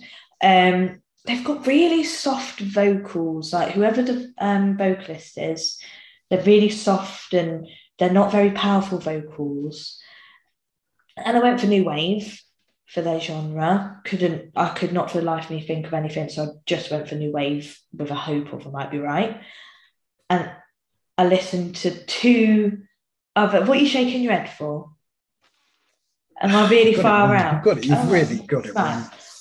Um, they've got really soft vocals. Like whoever the um, vocalist is, they're really soft and they're not very powerful vocals. And I went for new wave for their genre. Couldn't I could not for the life of me think of anything, so I just went for new wave with a hope of I might be right. And I listened to two other. What are you shaking your head for? Am I really far out? You've got it. You've Oh, really got it.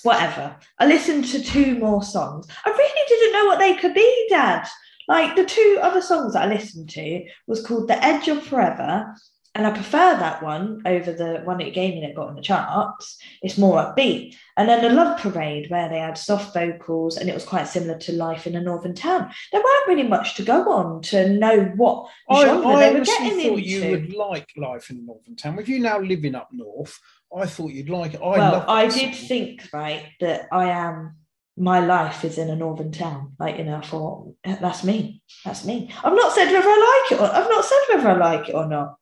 Whatever. I listened to two more songs. I really didn't know what they could be, Dad. Like the two other songs that I listened to was called The Edge of Forever, and I prefer that one over the one that you gave me that got on the charts. It's more upbeat. And then the Love Parade, where they had soft vocals, and it was quite similar to Life in a Northern Town. There weren't really much to go on to know what I, genre I they were getting thought into. you would like life in a Northern Town. With you now living up north, I thought you'd like it. I well, I did think right that I am. My life is in a northern town. Like you know, I thought that's me. That's me. I've not said whether I like it. or I've not said whether I like it or not.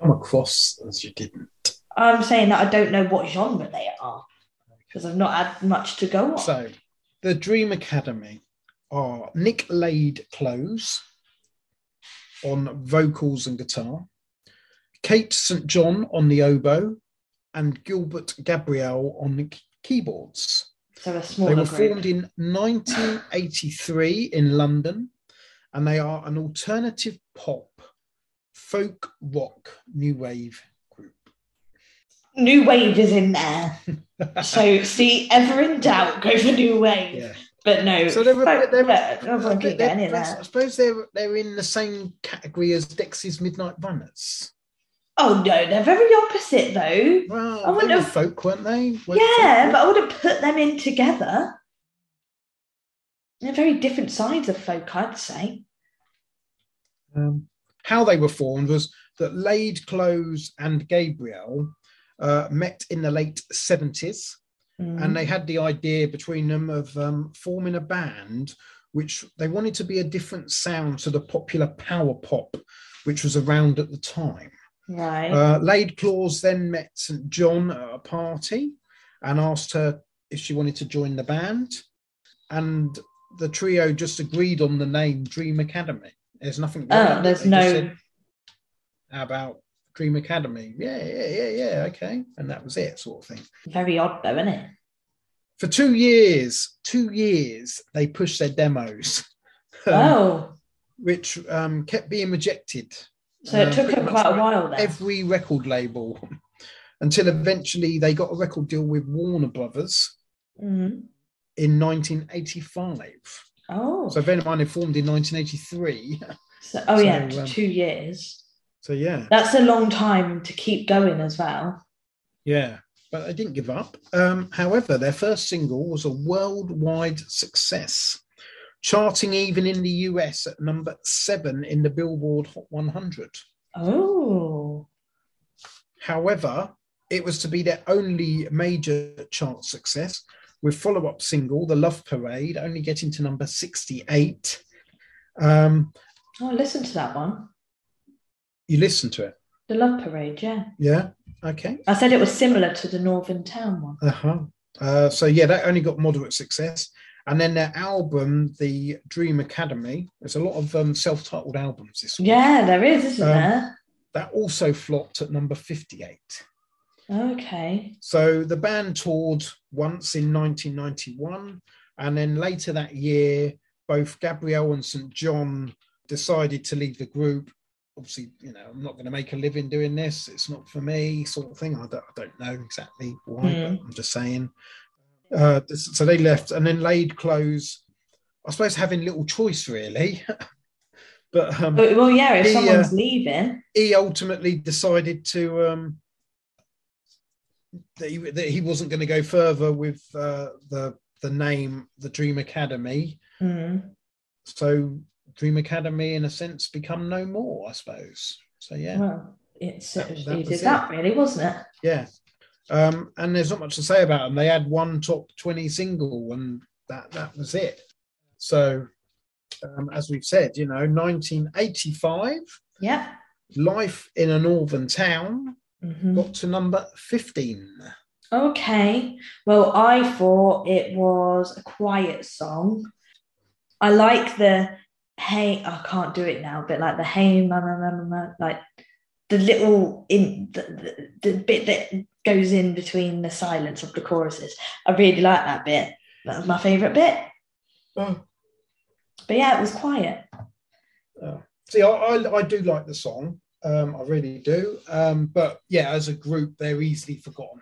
come across as you didn't. I'm saying that I don't know what genre they are because I've not had much to go on. So, the Dream Academy are Nick Laird-Clowes on vocals and guitar, Kate St. John on the oboe, and Gilbert Gabriel on the keyboards. So They were group. formed in 1983 in London, and they are an alternative pop, folk rock, new wave group. New wave is in there. so see, ever in doubt, go for new wave. Yeah. But no, So they're, folk- they're, yeah, a- I won't they're- in they're- I suppose they're they're in the same category as Dexys Midnight Runners. Oh no, they're very opposite though. Well, I wouldn't they were have- folk, weren't they? Weren't Yeah, folk? but I wouldn't put them in together. They're very different sides of folk, I'd say. Um, how they were formed was that Laird-Clowes and Gabriel uh, met in the late 70s Mm. and they had the idea between them of um, forming a band which they wanted to be a different sound to the popular power pop which was around at the time Right. Uh, Laird-Clowes then met St. John at a party and asked her if she wanted to join the band. And the trio just agreed on the name Dream Academy. There's nothing. oh, there's no. said, How about Dream Academy? Yeah, yeah, yeah, yeah. Okay. And that was it, sort of thing. Very odd though, isn't it? For two years, two years, they pushed their demos, um, oh, which um, kept being rejected. So it um, took them quite a while then. every record label until eventually they got a record deal with Warner Brothers Mhm. in 1985. Oh, So Venom had formed in 1983. so, oh yeah, um, two years. So yeah, That's a long time to keep going as well. yeah, but they didn't give up. Um, however, their first single was a worldwide success, charting even in the US at number seven in the Billboard Hot 100. Oh, However, it was to be their only major chart success, with follow-up single "The Love Parade" only getting to number sixty-eight. Um, oh, listen to that one. you listen to it, The Love Parade, yeah. yeah? Okay. I said it was similar to the Northern Town one. Uh-huh. Uh, so yeah, that only got moderate success. And then their album, The Dream Academy, there's a lot of um, self-titled albums this week. Yeah, there is, isn't Um, there? That also flopped at number 58. Okay. So the band toured once in 1991, and then later that year, both Gabriel and St. John decided to leave the group. Obviously, you know, I'm not going to make a living doing this. It's not for me, sort of thing. I don't, I don't know exactly why, Mm. but I'm just saying. Uh, so they left, and then Laird-Clowes. I suppose having little choice really, but um, Well, well, yeah, if He, someone's uh, leaving, he ultimately decided to um, that, he, that he wasn't going to go further with uh, the the name the Dream Academy. mm, So Dream Academy, in a sense, become no more. I suppose. So yeah, well, it's it, that did it. that really, wasn't it? yeah. Um, and there's not much to say about them. They had one top twenty single, and that that was it. So, um, as we've said, you know, 1985, Yeah. Life in a Northern Town Mhm. got to number 15. Okay. Well, I thought it was a quiet song. I like the hey, I can't do it now, but like the hey, mama, mama, mama, like the little in the, the, the bit that goes in between the silence of the choruses. I really like that bit. That was my favorite bit. Oh. But yeah, it was quiet. See, I, I, I do like the song. Um, I really do. Um, but yeah, as a group, they're easily forgotten.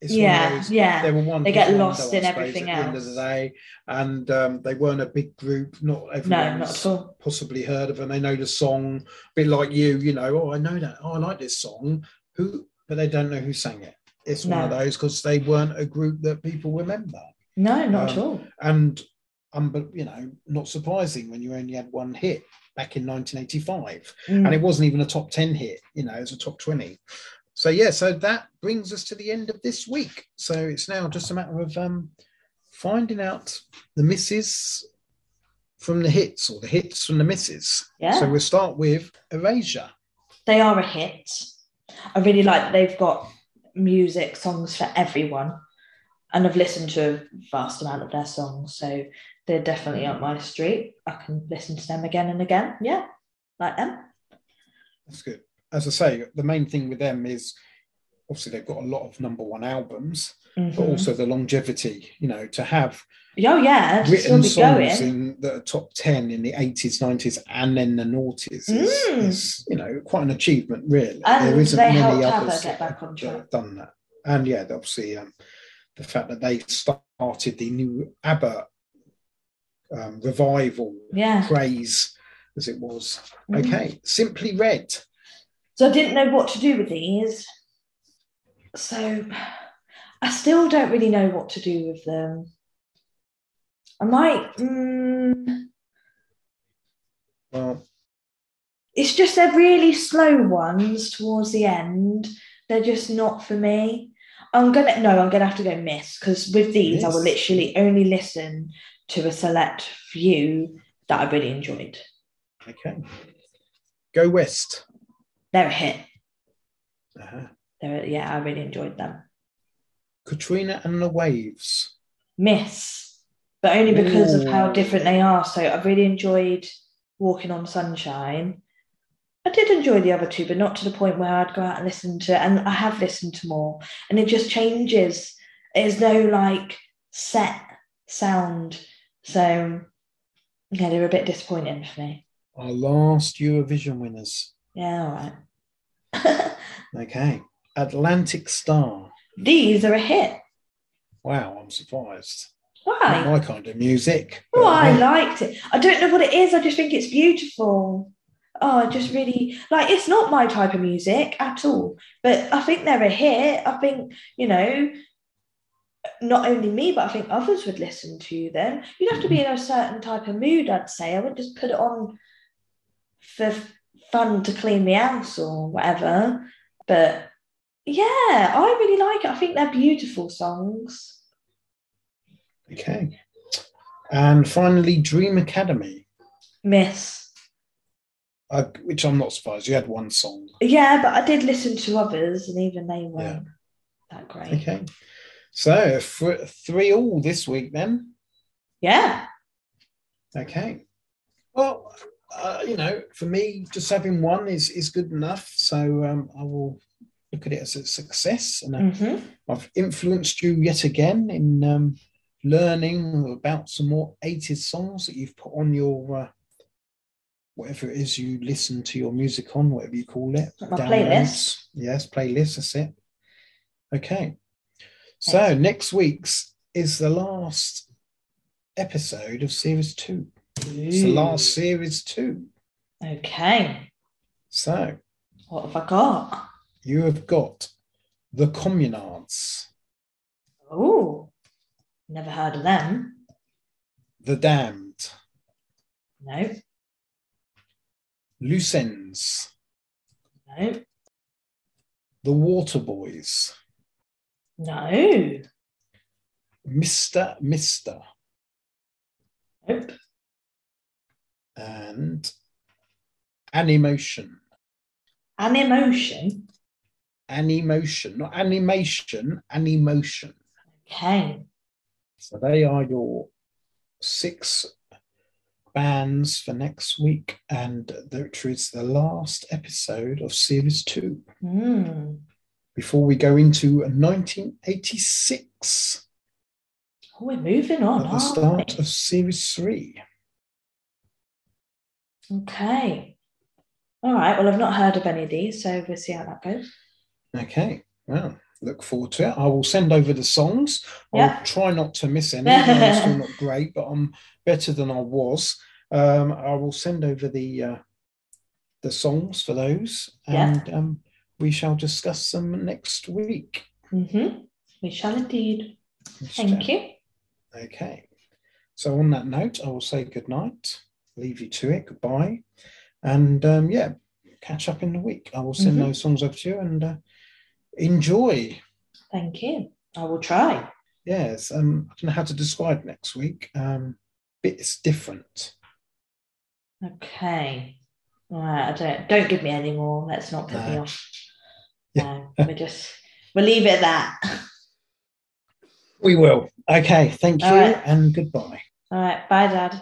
It's yeah, those- yeah. They were one. They get lost in everything at the end of else. the day, and um, they weren't a big group. Not No, not at all. possibly heard of them. They know the song, a bit like you. You know, oh, I know that. Oh, I like this song. Who? But they don't know who sang it. It's one of those because they weren't a group that people remember. No, not at Um, all. and um, but you know, not surprising when you only had one hit back in 1985, Mm. and it wasn't even a top 10 hit. You know, it was a top 20. So yeah, so that brings us to the end of this week. So it's now just a matter of um, finding out the misses from the hits or the hits from the misses. Yeah. So we'll start with Erasure. they are a hit. I really like that they've got music songs for everyone, and I've listened to a vast amount of their songs, so they're definitely up my street. I can listen to them again and again. Yeah, like them. That's good. As I say, the main thing with them is obviously they've got a lot of number one albums. but Mhm. also the longevity, you know, to have oh yeah, written songs in the top 10 in the 80s, 90s, and then the noughties is, Mm. is, you know, quite an achievement, really. And there isn't many others that, on that have done that. And yeah, obviously, um, the fact that they started the new ABBA um, revival Yeah. craze, as it was. Mm. Okay, Simply Red. So I didn't know what to do with these. So I still don't really know what to do with them. I might. mm, Well, it's just they're really slow ones towards the end. They're just not for me. I'm gonna no, I'm gonna have to go miss because with these I will literally only listen to a select few that I really enjoyed. okay. Go West. They're a hit. Uh-huh. They're, yeah, I really enjoyed them. Katrina and the Waves. Miss, but only because of how different they are. So I really enjoyed Walking on Sunshine. I did enjoy the other two, but not to the point where I'd go out and listen to, and I have listened to more, and it just changes. There's no like set sound. So yeah, they were a bit disappointing for me. Our last Eurovision winners. Yeah, all right. Okay. Atlantic Starr. These are a hit. Wow, I'm surprised. Why? Not my kind of music. Oh, I liked it. I don't know what it is. I just think it's beautiful. Oh, I just really like it's not my type of music at all. But I think they're a hit. I think, you know, not only me, but I think others would listen to them. You'd have to be in a certain type of mood, I'd say. I wouldn't just put it on for fun to clean the house or whatever. But yeah, I really like it. I think they're beautiful songs. Okay. And finally, Dream Academy, Miss. uh, which I'm not surprised. You had one song. Yeah, but I did listen to others, and even they weren't that great. Okay. So for three all this week then. Yeah, Okay. Well, uh, you know, for me, just having one is is good enough. So um, I will look at it as a success, and uh, hmm I've influenced you yet again in um, learning about some more 80s songs that you've put on your uh, whatever it is you listen to your music on, whatever you call it. My downloads. playlist. Yes, playlist. That's it. Okay. So Thanks. next week's is the last episode of series two. It's the last series two. Okay, So what have I got? you have got the Communards, Oh, never heard of them. the Damned, No, Loose Ends, no, the Waterboys, no, Mister Mister, nope, and Animotion. Animotion. Animotion, not animation, Animotion. Okay, So they are your six bands for next week, and which is the last episode of series two. Hmm. Before we go into 1986, Oh, we're moving on. at the start we? of series three. Okay. All right. Well, I've not heard of any of these, so we'll see how that goes. Okay, well, look forward to it. I will send over the songs. Yeah. I'll try not to miss any. I'm still not great, but I'm better than I was. Um, I will send over the uh, the songs for those, Yeah. and um, we shall discuss them next week. Mm-hmm. We shall indeed. Thank you. Okay. So on that note, I will say good night. Leave you to it. Goodbye, and um, yeah, catch up in the week. I will send Mhm. those songs over to you and uh, enjoy. Thank you. I will try. Yes, um, I don't know how to describe next week. Um, bits different. Okay. All right. I don't don't give me any more. Let's not put me No. off. No, we just we'll leave it at that. We will. Okay, thank you right. and goodbye. All right. Bye, Dad.